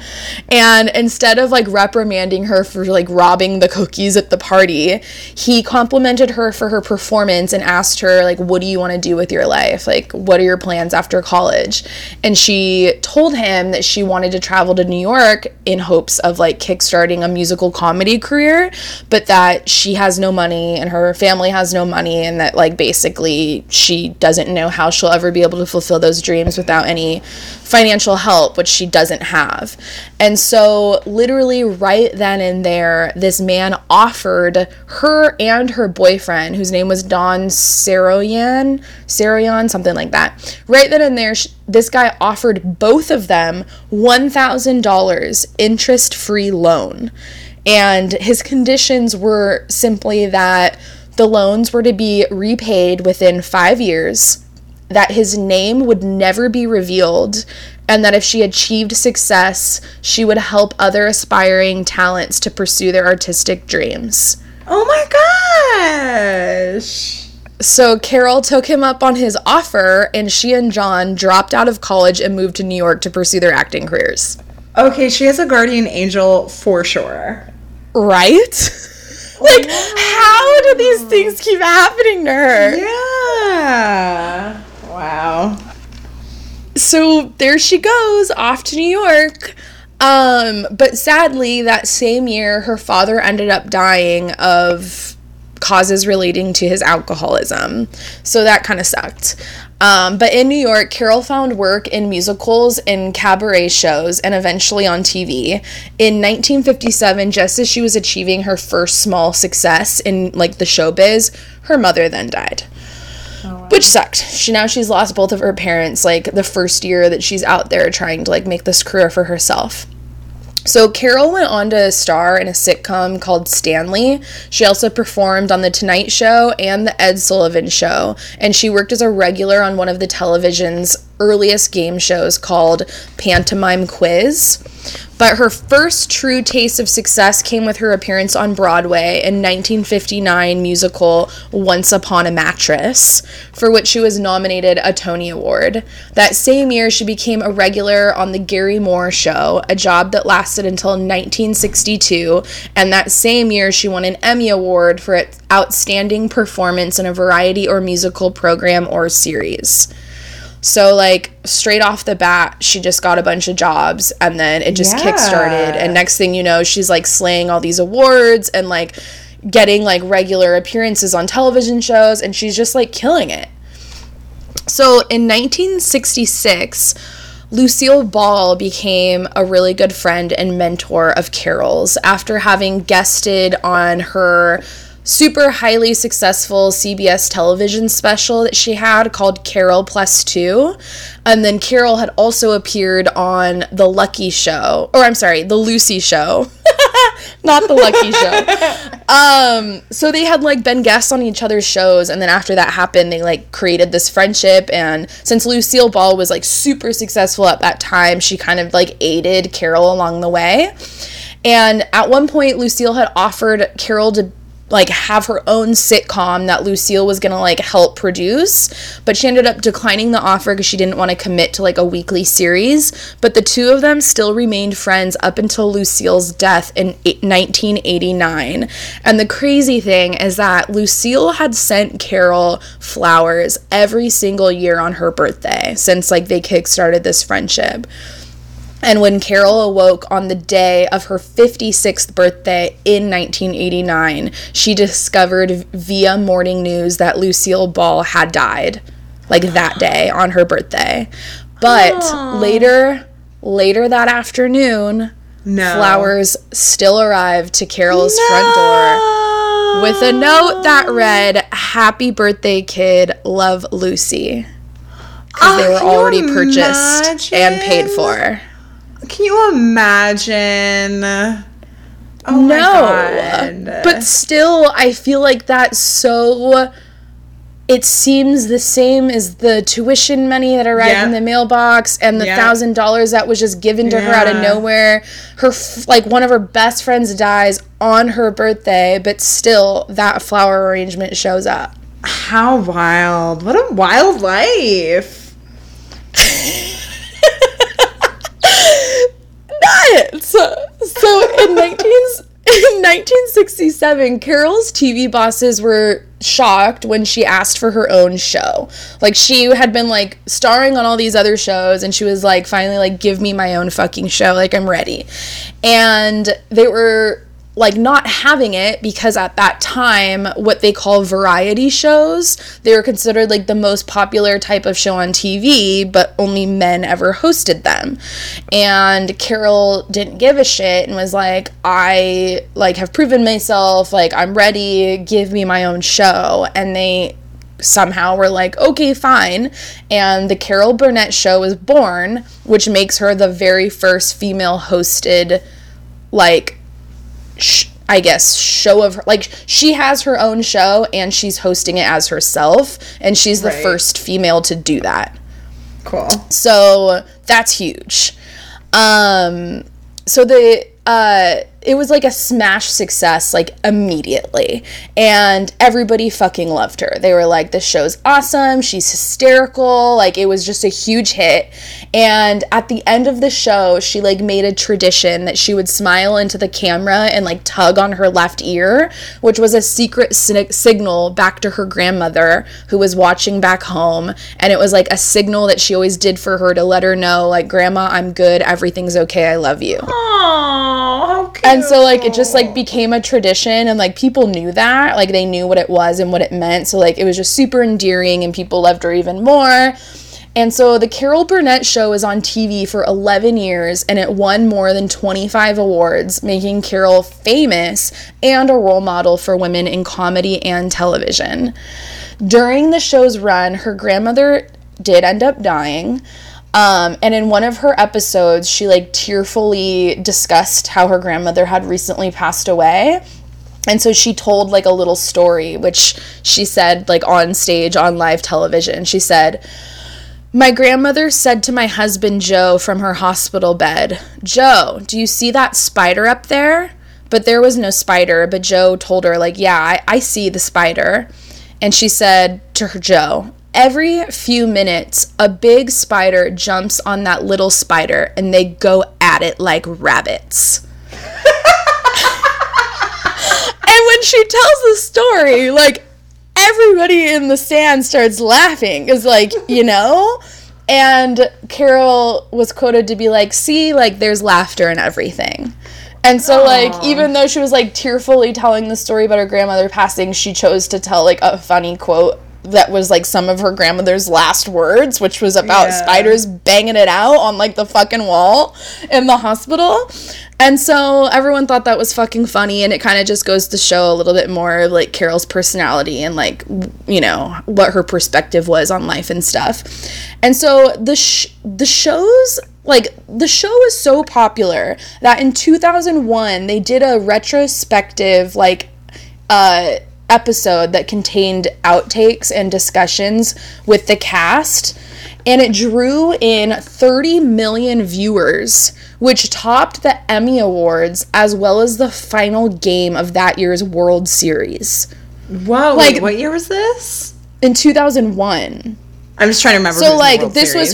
And instead of like reprimanding her for like robbing the cookies at the party he complimented her for her performance and asked her like what do you want to do with your life? Like what are your plans after college? And she told him that she wanted to travel to new york in hopes of like kickstarting a musical comedy career but that she has no money and her family has no money and that like basically she doesn't know how she'll ever be able to fulfill those dreams without any financial help which she doesn't have. And so literally right then and there this man offered her and her boyfriend whose name was Don Saroyan Saroyan something like that. Right then and there sh- this guy offered both of them $1000 interest free loan and his conditions were simply that the loans were to be repaid within five years, that his name would never be revealed, and that if she achieved success, she would help other aspiring talents to pursue their artistic dreams. Oh my gosh. So Carol took him up on his offer, and she and John dropped out of college and moved to New York to pursue their acting careers. Okay, she has a guardian angel for sure. Right? like, how do these things keep happening to her? Yeah. Wow. so there she goes off to New York. Um, but sadly, that same year, her father ended up dying of causes relating to his alcoholism. So that kind of sucked. Um, but in New York, Carol found work in musicals and cabaret shows and eventually on TV. In 1957, just as she was achieving her first small success in like the showbiz, her mother then died which sucked. She now she's lost both of her parents like the first year that she's out there trying to like make this career for herself. So Carol went on to star in a sitcom called Stanley. She also performed on The Tonight Show and The Ed Sullivan Show, and she worked as a regular on one of the television's earliest game shows called Pantomime Quiz. But her first true taste of success came with her appearance on Broadway in 1959 musical Once Upon a Mattress, for which she was nominated a Tony Award. That same year, she became a regular on The Garry Moore Show, a job that lasted until 1962, and that same year, she won an Emmy Award for its outstanding performance in a variety or musical program or series. So like straight off the bat, she just got a bunch of jobs and then it just Yeah. kickstarted and next thing you know, she's like slaying all these awards and like getting like regular appearances on television shows and she's just like killing it. So in 1966, Lucille Ball became a really good friend and mentor of Carol's after having guested on her super highly successful CBS television special that she had called Carol Plus Two. And then Carol had also appeared on The Lucky Show, or I'm sorry, The Lucy Show. Not The Lucky Show. Um, so they had like been guests on each other's shows, and then after that happened, they like created this friendship. And since Lucille Ball was like super successful at that time, she kind of like aided Carol along the way. And at one point, Lucille had offered Carol to like have her own sitcom that Lucille was gonna like help produce, but she ended up declining the offer because she didn't want to commit to like a weekly series. But the two of them still remained friends up until Lucille's death in 1989. And the crazy thing is that Lucille had sent Carol flowers every single year on her birthday since like they kickstarted this friendship. And when Carol awoke on the day of her 56th birthday in 1989, she discovered via morning news that Lucille Ball had died, like that day on her birthday. But Aw. later, later that afternoon, No. flowers still arrived to Carol's front door with a note that read, Happy birthday, kid. Love Lucy. Because they Oh, were already purchased and paid for. Can you imagine? Oh my no. But still, I feel like that's so. It seems the same as the tuition money that arrived Yeah. in the mailbox and the Yeah. thousand dollars that was just given to her out of nowhere. Her f- like one of her best friends dies on her birthday, but still that flower arrangement shows up. how wild. What a wild life. nuts. So in 19, in 1967, Carol's TV bosses were shocked when she asked for her own show. Like she had been like starring on all these other shows and she was like finally like give me my own fucking show like I'm ready. And they were like not having it because at that time what they call variety shows they were considered like the most popular type of show on TV but only men ever hosted them and Carol didn't give a shit and was like I like have proven myself like I'm ready give me my own show and they somehow were like, okay, fine. And the Carol Burnett show was born, which makes her the very first female hosted, like, sh- I guess, show of her. Like, she has her own show and she's hosting it as herself. And she's the Right. first female to do that. Cool. So that's huge. Um, so the uh, it was like a smash success, like immediately, and everybody fucking loved her. They were like, "This show's awesome. She's hysterical." Like it was just a huge hit. And at the end of the show, she like made a tradition that she would smile into the camera and like tug on her left ear, which was a secret si- signal back to her grandmother who was watching back home. And it was like a signal that she always did for her to let her know, like, Grandma, I'm good. Everything's okay. I love you. How cute. And so like it just like oh. became a tradition and like people knew that. Like they knew what it was and what it meant. So like it was just super endearing and people loved her even more. And so the Carol Burnett show was on TV for 11 years and it won more than 25 awards, making Carol famous and a role model for women in comedy and television. During the show's run, her grandmother did end up dying. Um, and in one of her episodes, she like tearfully discussed how her grandmother had recently passed away. And so she told like a little story, which she said like on stage on live television. She said, My grandmother said to my husband Joe from her hospital bed, Joe, do you see that spider up there? But there was no spider, but Joe told her, like, yeah, I, I see the spider. And she said to her Joe, Every few minutes, a big spider jumps on that little spider and they go at it like rabbits. and when she tells the story, like everybody in the stand starts laughing. Is like, you know? And Carol was quoted to be like, see, like there's laughter in everything. And so, like, even though she was like tearfully telling the story about her grandmother passing, she chose to tell like a funny quote that was like some of her grandmother's last words, which was about Yeah. spiders banging it out on like the fucking wall in the hospital. And so everyone thought that was fucking funny, and it kind of just goes to show a little bit more of like Carol's personality and like you know what her perspective was on life and stuff. And so the sh- the shows like the show was so popular that in 2001 they did a retrospective like uh episode that contained outtakes and discussions with the cast and it drew in 30 million viewers which topped the Emmy Awards as well as the final game of that year's World Series Whoa, Like- wait, what year was this? in 2001. I'm just trying to remember. So was in the like this Series.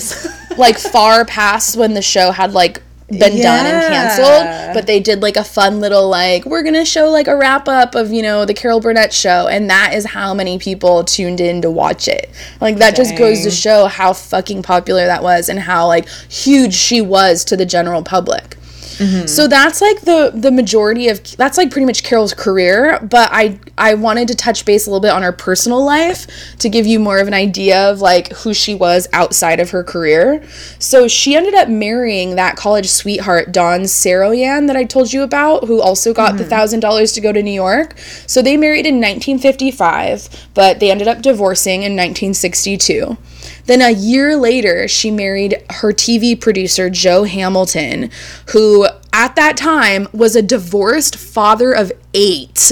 was like far past when the show had like been done and canceled, but they did like a fun little like we're gonna show like a wrap up of you know the Carol Burnett show, and that is how many people tuned in to watch it. Like that just goes to show how fucking popular that was and how like huge she was to the general public. Mm-hmm. So that's like the the majority of that's like pretty much Carol's career, but I I wanted to touch base a little bit on her personal life to give you more of an idea of like who she was outside of her career. So she ended up marrying that college sweetheart Don Saroyan that I told you about, who also got the mm-hmm. thousand dollars to go to New York. So they married in 1955, but they ended up divorcing in 1962. Then a year later, she married her TV producer, Joe Hamilton, who at that time was a divorced father of eight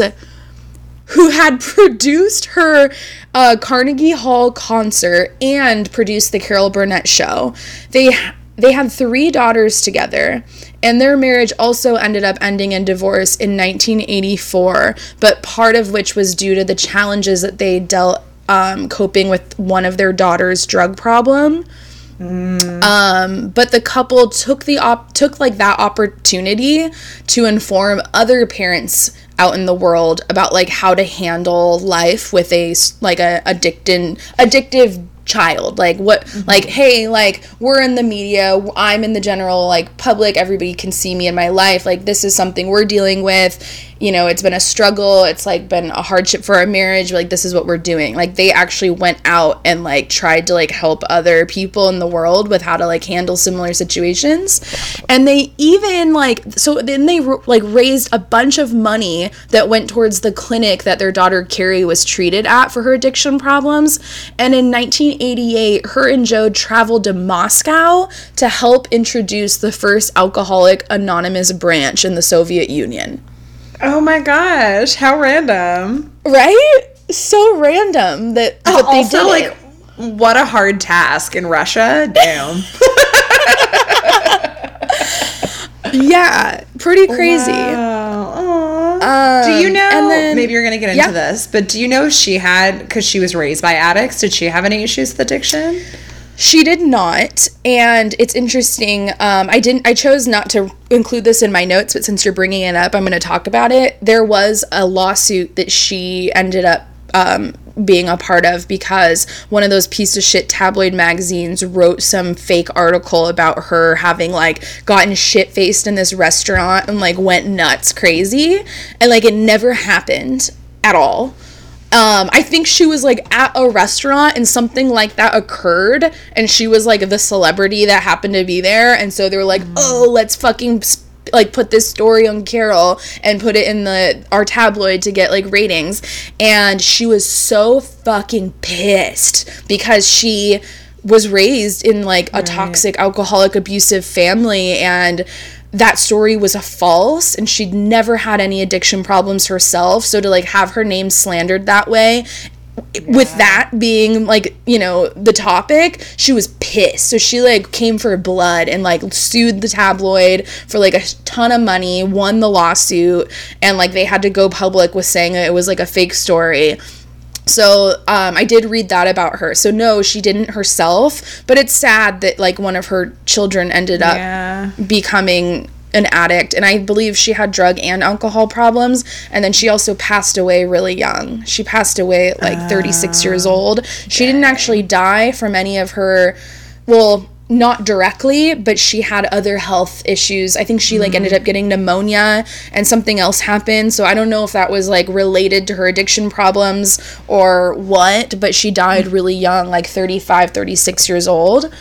who had produced her uh, Carnegie Hall concert and produced the Carol Burnett show. They they had three daughters together, and their marriage also ended up ending in divorce in 1984. But part of which was due to the challenges that they dealt um, coping with one of their daughter's drug problem. Um, but the couple took the op- took like that opportunity to inform other parents out in the world about like how to handle life with a like a addicted addictive child like what like hey like we're in the media i'm in the general like public everybody can see me in my life like this is something we're dealing with you know it's been a struggle. It's like been a hardship for our marriage. Like this is what we're doing. Like they actually went out and like tried to like help other people in the world with how to like handle similar situations. And they even like so then they like raised a bunch of money that went towards the clinic that their daughter carrie was treated at for her addiction problems. And in 1988 her and joe traveled to moscow to help introduce the first alcoholic anonymous branch in the soviet union oh my gosh, how random! right so random that but they also, did like, it. what a hard task in Russia. Damn. yeah pretty crazy Wow. Um, do you know? and then- maybe you're gonna get into Yeah. this, but do you know she had because she was raised by addicts? Did she have any issues with addiction? She did not, and it's interesting. Um, I didn't. I chose not to include this in my notes, but since you're bringing it up, I'm going to talk about it. There was a lawsuit that she ended up um, being a part of because one of those piece of shit tabloid magazines wrote some fake article about her having like gotten shit faced in this restaurant and like went nuts crazy, and like it never happened at all um i think she was like at a restaurant and something like that occurred and she was like the celebrity that happened to be there and so they were like oh let's fucking sp- like put this story on carol and put it in the our tabloid to get like ratings. And she was so fucking pissed because she was raised in like a toxic alcoholic abusive family and that story was a false and she'd never had any addiction problems herself. So to like have her name slandered that way with that being like you know the topic she was pissed. So she like came for blood and like sued the tabloid for like a ton of money won the lawsuit and like they had to go public with saying it was like a fake story so um, I did read that about her. So no, she didn't herself, but it's sad that like one of her children ended up Yeah. becoming an addict and I believe she had drug and alcohol problems and then she also passed away really young. She passed away at like 36 years old. She didn't actually die from any of her well not directly, but she had other health issues. I think she like ended up getting pneumonia and something else happened. So I don't know if that was like related to her addiction problems or what, but she died really young, like 35, 36 years old.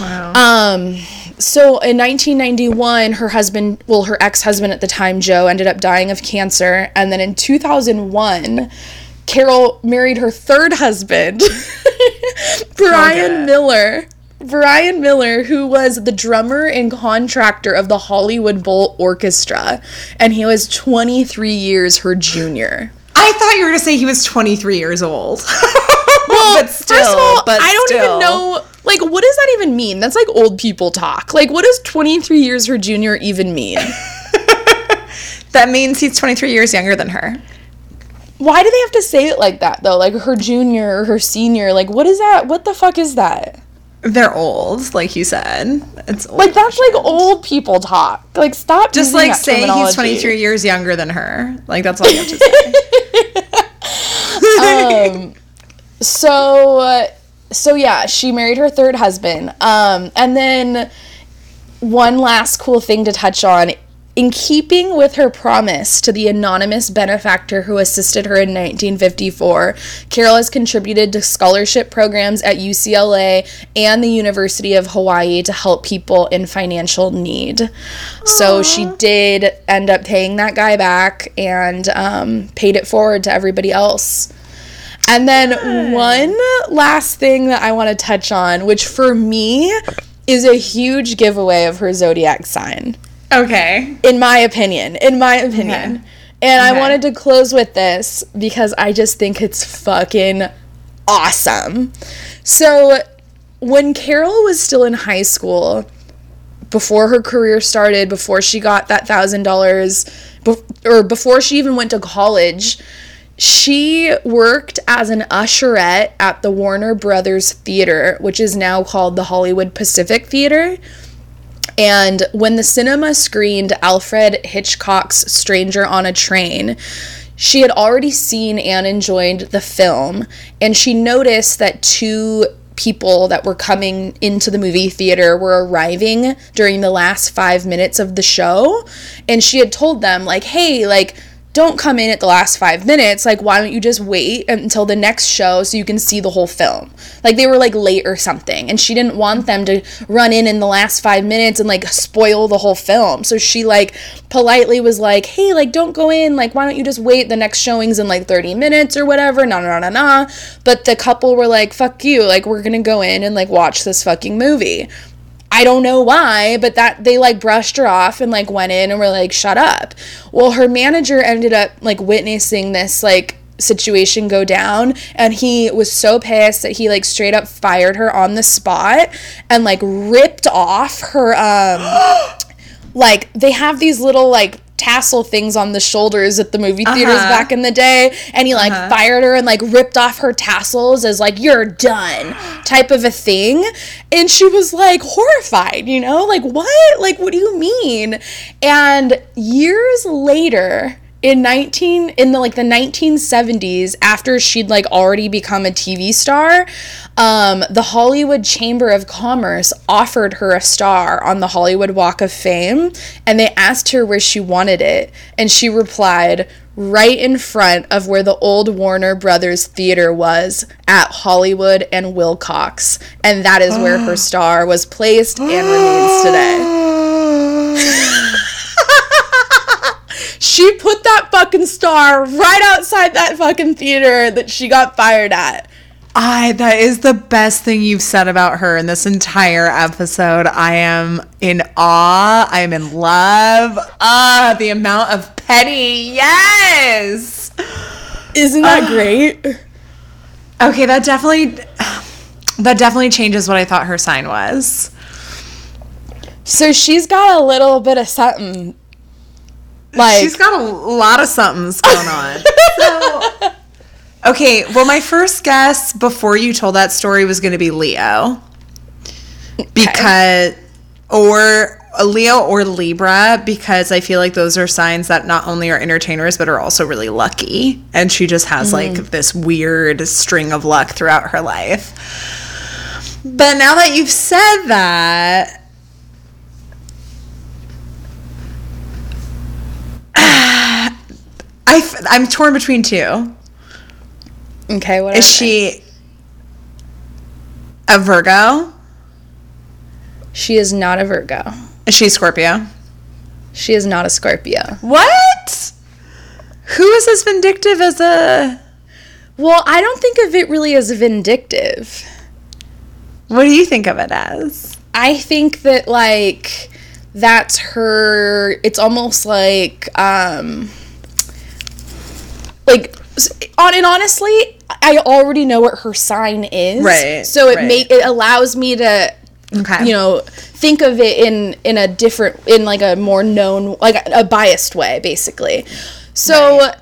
Wow. Um, so in 1991, her husband, well, her ex husband at the time, Joe, ended up dying of cancer. And then in 2001, Carol married her third husband, Brian. Miller. Brian Miller, who was the drummer and contractor of the Hollywood Bowl Orchestra, and he was 23 years her junior. I thought you were gonna say he was 23 years old. Well, but still, first of all, but I don't still. even know Like, what does that even mean? That's like old people talk. Like, what does 23 years her junior even mean? That means he's 23 years younger than her. Why do they have to say it like that though? Like her junior or her senior? Like, what is that? What the fuck is that? They're old, like you said. It's old Like that's like old people talk. Like stop. just like saying he's 23 years younger than her. Like that's all you have to say. um, so uh, so yeah, she married her third husband. Um, and then one last cool thing to touch on. In keeping with her promise to the anonymous benefactor who assisted her in 1954, Carol has contributed to scholarship programs at UCLA and the University of Hawaii to help people in financial need. So she did end up paying that guy back and um, paid it forward to everybody else. And then one last thing that I want to touch on, which for me is a huge giveaway of her zodiac sign, okay. in my opinion. In my opinion. Okay. And I wanted to close with this because I just think it's fucking awesome. So, when Carol was still in high school, before her career started, before she got that thousand dollars, or before she even went to college, she worked as an usherette at the Warner Brothers Theater, which is now called the Hollywood Pacific Theater. And when the cinema screened Alfred Hitchcock's Stranger on a Train, she had already seen and enjoyed the film, and she noticed that two people that were coming into the movie theater were arriving during the last five minutes of the show. And she had told them, like, hey, like, don't come in at the last five minutes. Like, why don't you just wait until the next show so you can see the whole film? Like, they were like late or something, and she didn't want them to run in in the last five minutes and like spoil the whole film. So she like politely was like, hey, like, don't go in. Like, why don't you just wait? The next showing's in like 30 minutes or whatever. Nah, nah, nah, nah. But the couple were like, fuck you. Like, we're gonna go in and like watch this fucking movie. I don't know why, but that they like brushed her off and like went in and were like, shut up. Well, her manager ended up like witnessing this like situation go down and he was so pissed that he like straight up fired her on the spot and like ripped off her um like they have these little like tassel things on the shoulders at the movie theaters Uh-huh. back in the day and he like fired her and like ripped off her tassels as like you're done type of a thing. And she was like horrified you know? Like what? Like what do you mean? And years later in 19 in the like the 1970s after she'd like already become a TV star um the Hollywood Chamber of Commerce offered her a star on the Hollywood Walk of Fame and they asked her where she wanted it and she replied right in front of where the old Warner Brothers theater was at Hollywood and Wilcox and that is where her star was placed and remains today She put that fucking star right outside that fucking theater that she got fired at. I that is the best thing you've said about her in this entire episode. I am in awe. I am in love. Ah, the amount of petty. Yes. Isn't that great? Okay, that definitely that definitely changes what I thought her sign was. So she's got a little bit of something. Like She's got a lot of somethings going on. so, okay, well, my first guess before you told that story was going to be Leo, because or uh, Leo or Libra, because I feel like those are signs that not only are entertainers but are also really lucky, and she just has mm-hmm. like this weird string of luck throughout her life. But now that you've said that, I f- I'm torn between two. okay, what is she a Virgo? She is not a Virgo. Is she a Scorpio? She is not a Scorpio. What? Who is as vindictive as a? Well, I don't think of it really as vindictive. What do you think of it as? I think that like that's her it's almost like um like on and honestly I already know what her sign is. Right, So it right. make it allows me to Okay. you know think of it in in a different in like a more known like a biased way basically. So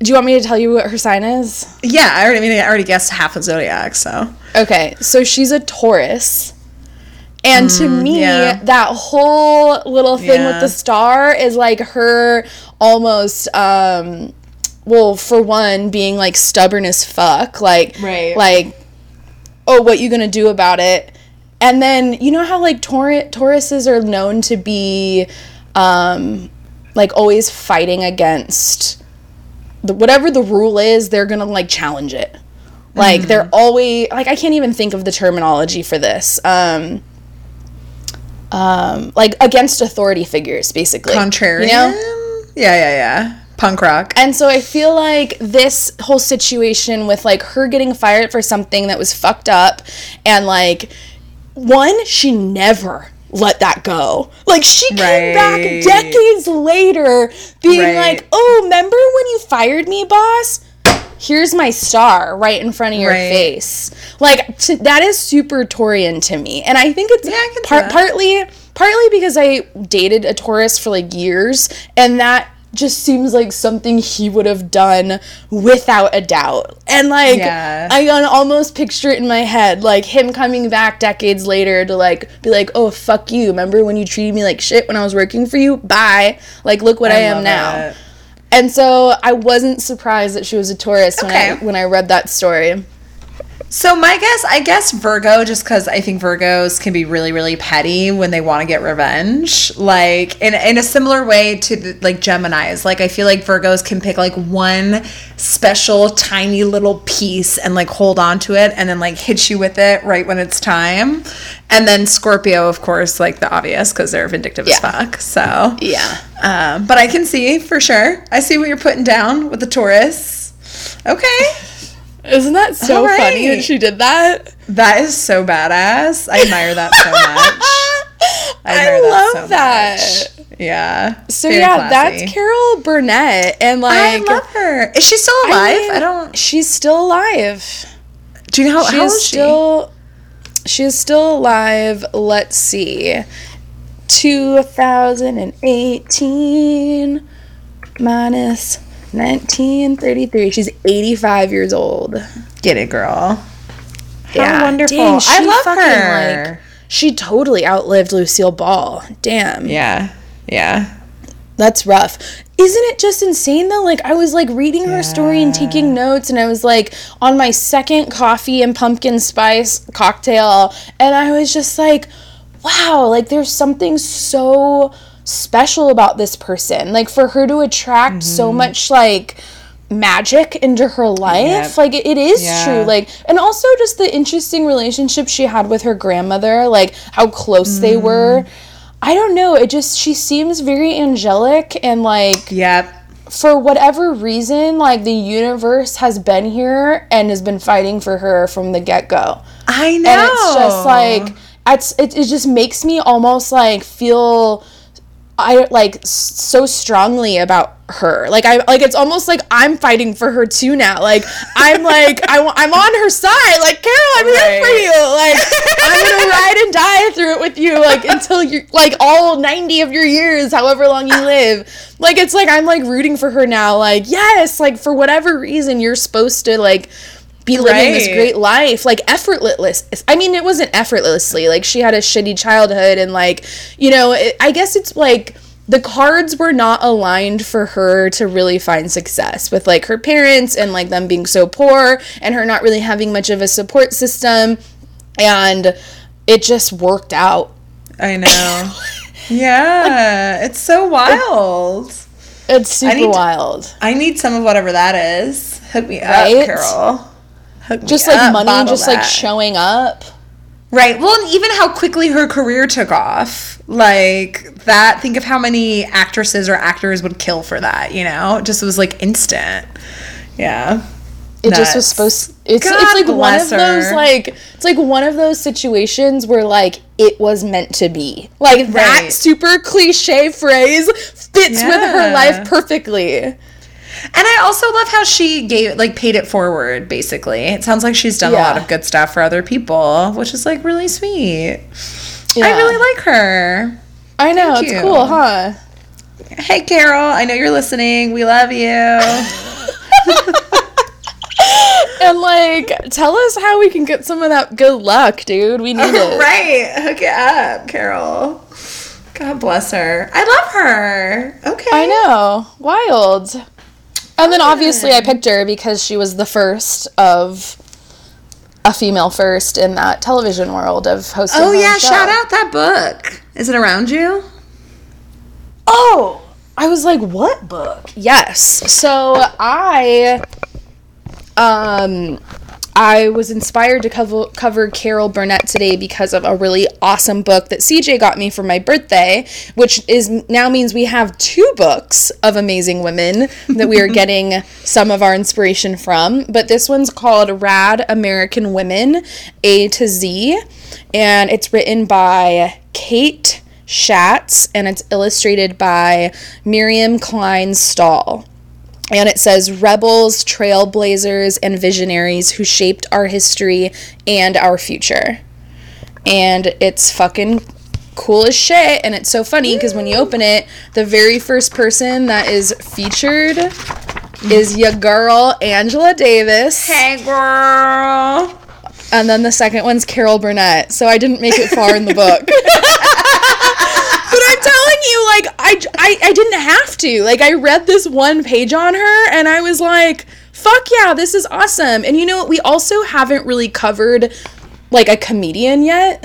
do you want me to tell you what her sign is? Yeah, I already I mean I already guessed half of zodiac, so Okay, so she's a Taurus. And to me, Mm, yeah. that whole little thing with the star is like her almost um well, for one, being like stubborn as fuck. Like Right. like oh, what you gonna do about it? And then you know how like Taur- Tauruses are known to be um like always fighting against the, whatever the rule is, they're gonna like challenge it. Like they're always like I can't even think of the terminology for this. Um, um, like against authority figures, basically. contrarian. You know? Yeah, yeah, yeah. Punk rock. And so I feel like this whole situation with like her getting fired for something that was fucked up and like one, she never let that go. Like she came back decades later being Right. like, "Oh, remember when you fired me, boss? Here's my star right in front of your Right. face." Like to, that is super Taurian to me. And I think it's Yeah, par- partly partly because I dated a Taurus for like years and that just seems like something he would have done without a doubt. And like Yeah. I can almost picture it in my head, like him coming back decades later to like be like, "Oh fuck you! Remember when you treated me like shit when I was working for you? Bye! Like look what I, am now." it. And so I wasn't surprised that she was a Taurus when I when I read that story. So my guess, I guess Virgo, just because I think Virgos can be really, really petty when they want to get revenge. Like in in a similar way to the, like Gemini's. Like I feel like Virgos can pick like one special tiny little piece and like hold on to it and then like hit you with it right when it's time. And then Scorpio, of course, like the obvious because they're vindictive as fuck. So Yeah. um, but I can see for sure. I see what you're putting down with the Taurus. Okay. Isn't that so All funny that she did that? That is so badass. I admire that so much. I, admire love so that. much. Yeah. So Very yeah, classy. that's Carol Burnett, and like I love her. Is she still alive? I, mean, don't. She's still alive. Do you know how, She how is is she? still. She is still alive. Let's see. 2018 minus 1933. She's 85 years old. Get it, girl. Yeah, wonderful. Dang, I love fucking, her. Like, she totally outlived Lucille Ball. Damn. Yeah. Yeah. That's rough. Isn't it just insane though? Like I was like reading her story and taking notes and I was like on my second coffee and pumpkin spice cocktail and I was just like, wow, like there's something so special about this person. Like for her to attract so mm-hmm. much like magic into her life. Yep. Like it, it is Yeah. true. Like and also just the interesting relationship she had with her grandmother, like how close they mm-hmm. were. I don't know. It just she seems very angelic and like Yep. for whatever reason, like the universe has been here and has been fighting for her from the get go. I know. And it's just like it's it, it just makes me almost like feel I like so strongly about her. Like I like it's almost like I'm fighting for her too now. Like I'm like I, I'm on her side. Like Carol, I'm here for you. Like I'm gonna ride and die through it with you. Like until you like all 90 of your years, however long you live. Like it's like I'm like rooting for her now. Like yes, like for whatever reason you're supposed to like be living this great life like effortless i mean it wasn't effortlessly like she had a shitty childhood and like you know it, i guess it's like the cards were not aligned for her to really find success with like her parents and like them being so poor and her not really having much of a support system and it just worked out I know. yeah. It's so wild. it's super to- wild I need some of whatever that is. Hook me Right? up, Carol. Hook just like up, money just like showing up Right. Well, and even how quickly her career took off. Like that, think of how many actresses or actors would kill for that, you know? It just was like instant. Yeah. it just was supposed it's God it's like one of bless those like it's like one of those situations where like it was meant to be like that super cliche phrase fits with her life perfectly And I also love how she gave like paid it forward basically. It sounds like she's done a lot of good stuff for other people, which is like really sweet. I really like her. I know Thank it's you. cool, huh? Hey Carol, I know you're listening. We love you. And like, tell us how we can get some of that good luck, dude. We need it. right. Hook it up, Carol. God bless her. I love her. Okay. I know. Wild. And then obviously I picked her because she was the first of a female first in that television world of hosting. Oh yeah, show. shout out that book. Is it around you? Oh, I was like, what book? Yes. So I, um, I was inspired to cover cover Carol Burnett today because of a really awesome book that CJ got me for my birthday, which is now means we have two books of amazing women that we are getting some of our inspiration from. But this one's called Rad American Women A to Z, and it's written by Kate Schatz and it's illustrated by Miriam Klein Stahl. And it says rebels, trailblazers, and visionaries who shaped our history and our future. And it's fucking cool as shit. And it's so funny because when you open it, the very first person that is featured is your girl, Angela Davis. Hey girl. And then the second one's Carol Burnett. So I didn't make it far in the book. but I'm telling you, like, I, I, I didn't have to. Like, I read this one page on her and I was like, fuck yeah, this is awesome. And you know what? We also haven't really covered, like, a comedian yet.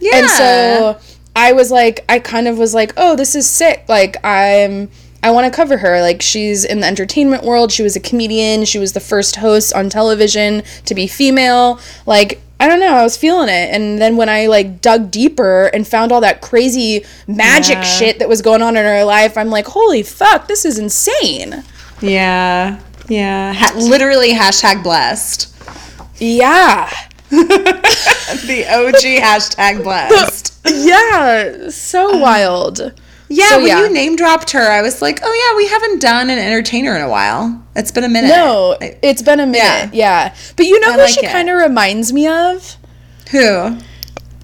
Yeah. And so I was like, I kind of was like, oh, this is sick. Like, I'm. I want to cover her. Like, she's in the entertainment world. She was a comedian. She was the first host on television to be female. Like, I don't know. I was feeling it. And then when I, like, dug deeper and found all that crazy magic Yeah. shit that was going on in her life, I'm like, holy fuck, this is insane. Yeah. Yeah. Ha- literally hashtag blessed. Yeah. The OG hashtag blessed. Yeah. So wild. Yeah, So, when yeah. you name dropped her, I was like, oh yeah, we haven't done an entertainer in a while. It's been a minute. No, I- it's been a minute. Yeah. But you know I who like she kind of reminds me of? who?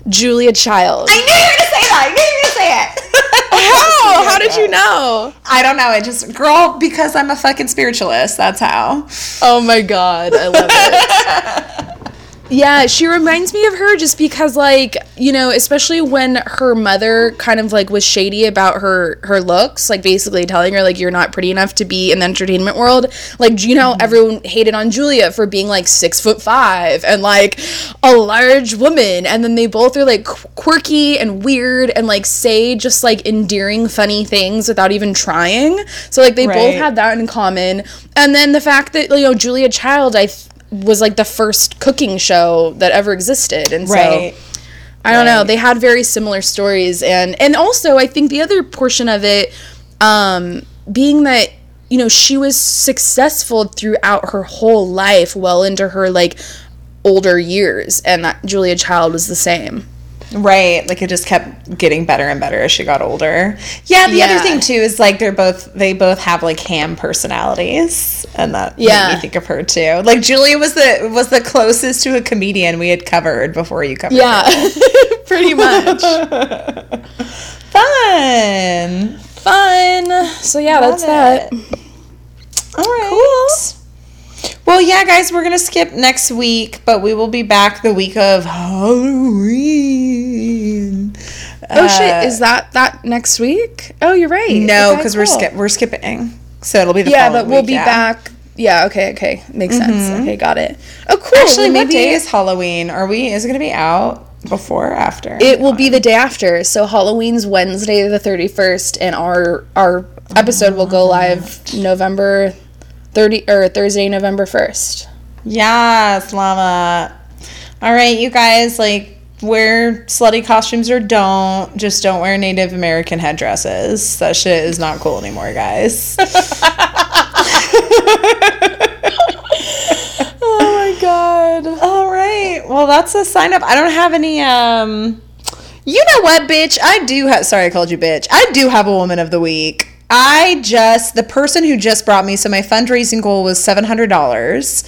Julia Child. I knew you were gonna say that. I knew you were gonna say it. Oh, how? How did you know? I don't know. I just girl because I'm a fucking spiritualist. That's how. Oh my god, I love it. yeah, she reminds me of her just because like, you know, especially when her mother kind of like was shady about her her looks, like basically telling her like you're not pretty enough to be in the entertainment world. Like, you know how mm-hmm. everyone hated on Julia for being like six foot five and like a large woman, and then they both are like qu- quirky and weird and like say just like endearing, funny things without even trying. So like they both Right. had that in common, and then the fact that you know Julia Child, I. Th- was like the first cooking show that ever existed and so I don't know. They had very similar stories, and and also I think the other portion of it, um, being that you know she was successful throughout her whole life, well into her like older years, and that Julia Child was the same. Right. Like it just kept getting better and better as she got older. Yeah, the Yeah. other thing too is like they're both they both have like ham personalities. And that Yeah. made me think of her too. Like Julia was the was the closest to a comedian we had covered before you covered Yeah, pretty much Fun. fun. So yeah, that's that. All right. Cool. Well, yeah, guys, we're gonna skip next week, but we will be back the week of Halloween. Oh shit, uh, is that that next week? Oh, you're right. No, Okay, because we're skip we're skipping, so it'll be the Yeah, but we'll week, be yeah. back. Yeah, okay, okay. Makes sense. Mm-hmm. Okay, got it. Oh, cool. Actually, Well, what day is Halloween? Are we? Is it gonna be out before or after? It will be the day after. So Halloween's Wednesday the 31st and our our oh, episode will go live November 30 or Thursday November 1st. Yes, llama. All right, you guys, like wear slutty costumes or don't. Just don't wear Native American headdresses. That shit is not cool anymore, guys. Oh my god. All right. Well, that's a sign up. I don't have any um you know what, bitch? I do have sorry I called you bitch. I do have a woman of the week. I just the person who just brought me so my fundraising goal was seven hundred dollars,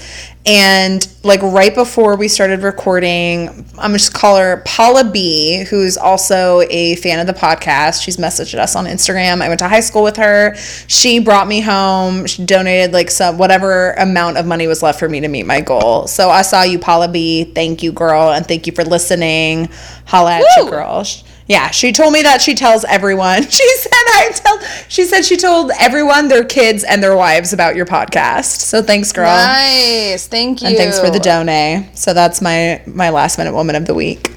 and like right before we started recording, I'm just call her Paula B, who's also a fan of the podcast. She's messaged us on Instagram. I went to high school with her. She brought me home. She donated like some whatever amount of money was left for me to meet my goal. So I saw you, Paula B. Thank you, girl, and thank you for listening. Holla at you, girl. Yeah, she told me that she tells everyone. She said I tell. She said she told everyone, their kids and their wives about your podcast. So thanks, girl, Nice. Thank you. and thanks for the donate. So that's my my last minute woman of the week.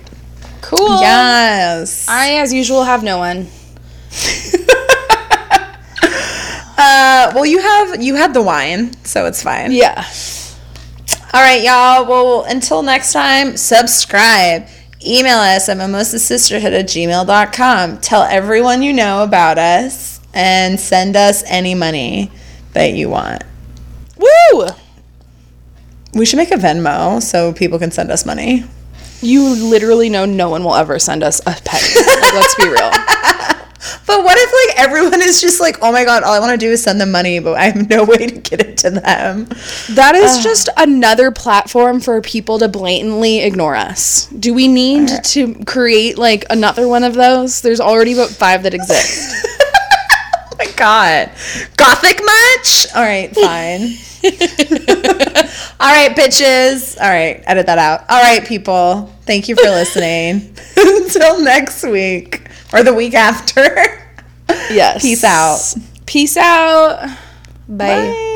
Cool. Yes. I, as usual, have no one. Uh, well, you have you had the wine, so it's fine. Yeah. All right, y'all. Well, until next time, subscribe. Email us at mimosasisterhood at gmail.com. Tell everyone you know about us and send us any money that you want. Woo! We should make a Venmo so people can send us money. You literally know no one will ever send us a penny. like, let's be real. But what if like everyone is just like, oh my god, all I want to do is send them money, but I have no way to get it to them. That is just another platform for people to blatantly ignore us. Do we need to create like another one of those? There's already about five that exist. Oh my god. Gothic much? All right, fine. All right, bitches. All right, edit that out. All right, people. Thank you for listening. Until next week or the week after. yes. Peace out. Peace out. Bye. Bye.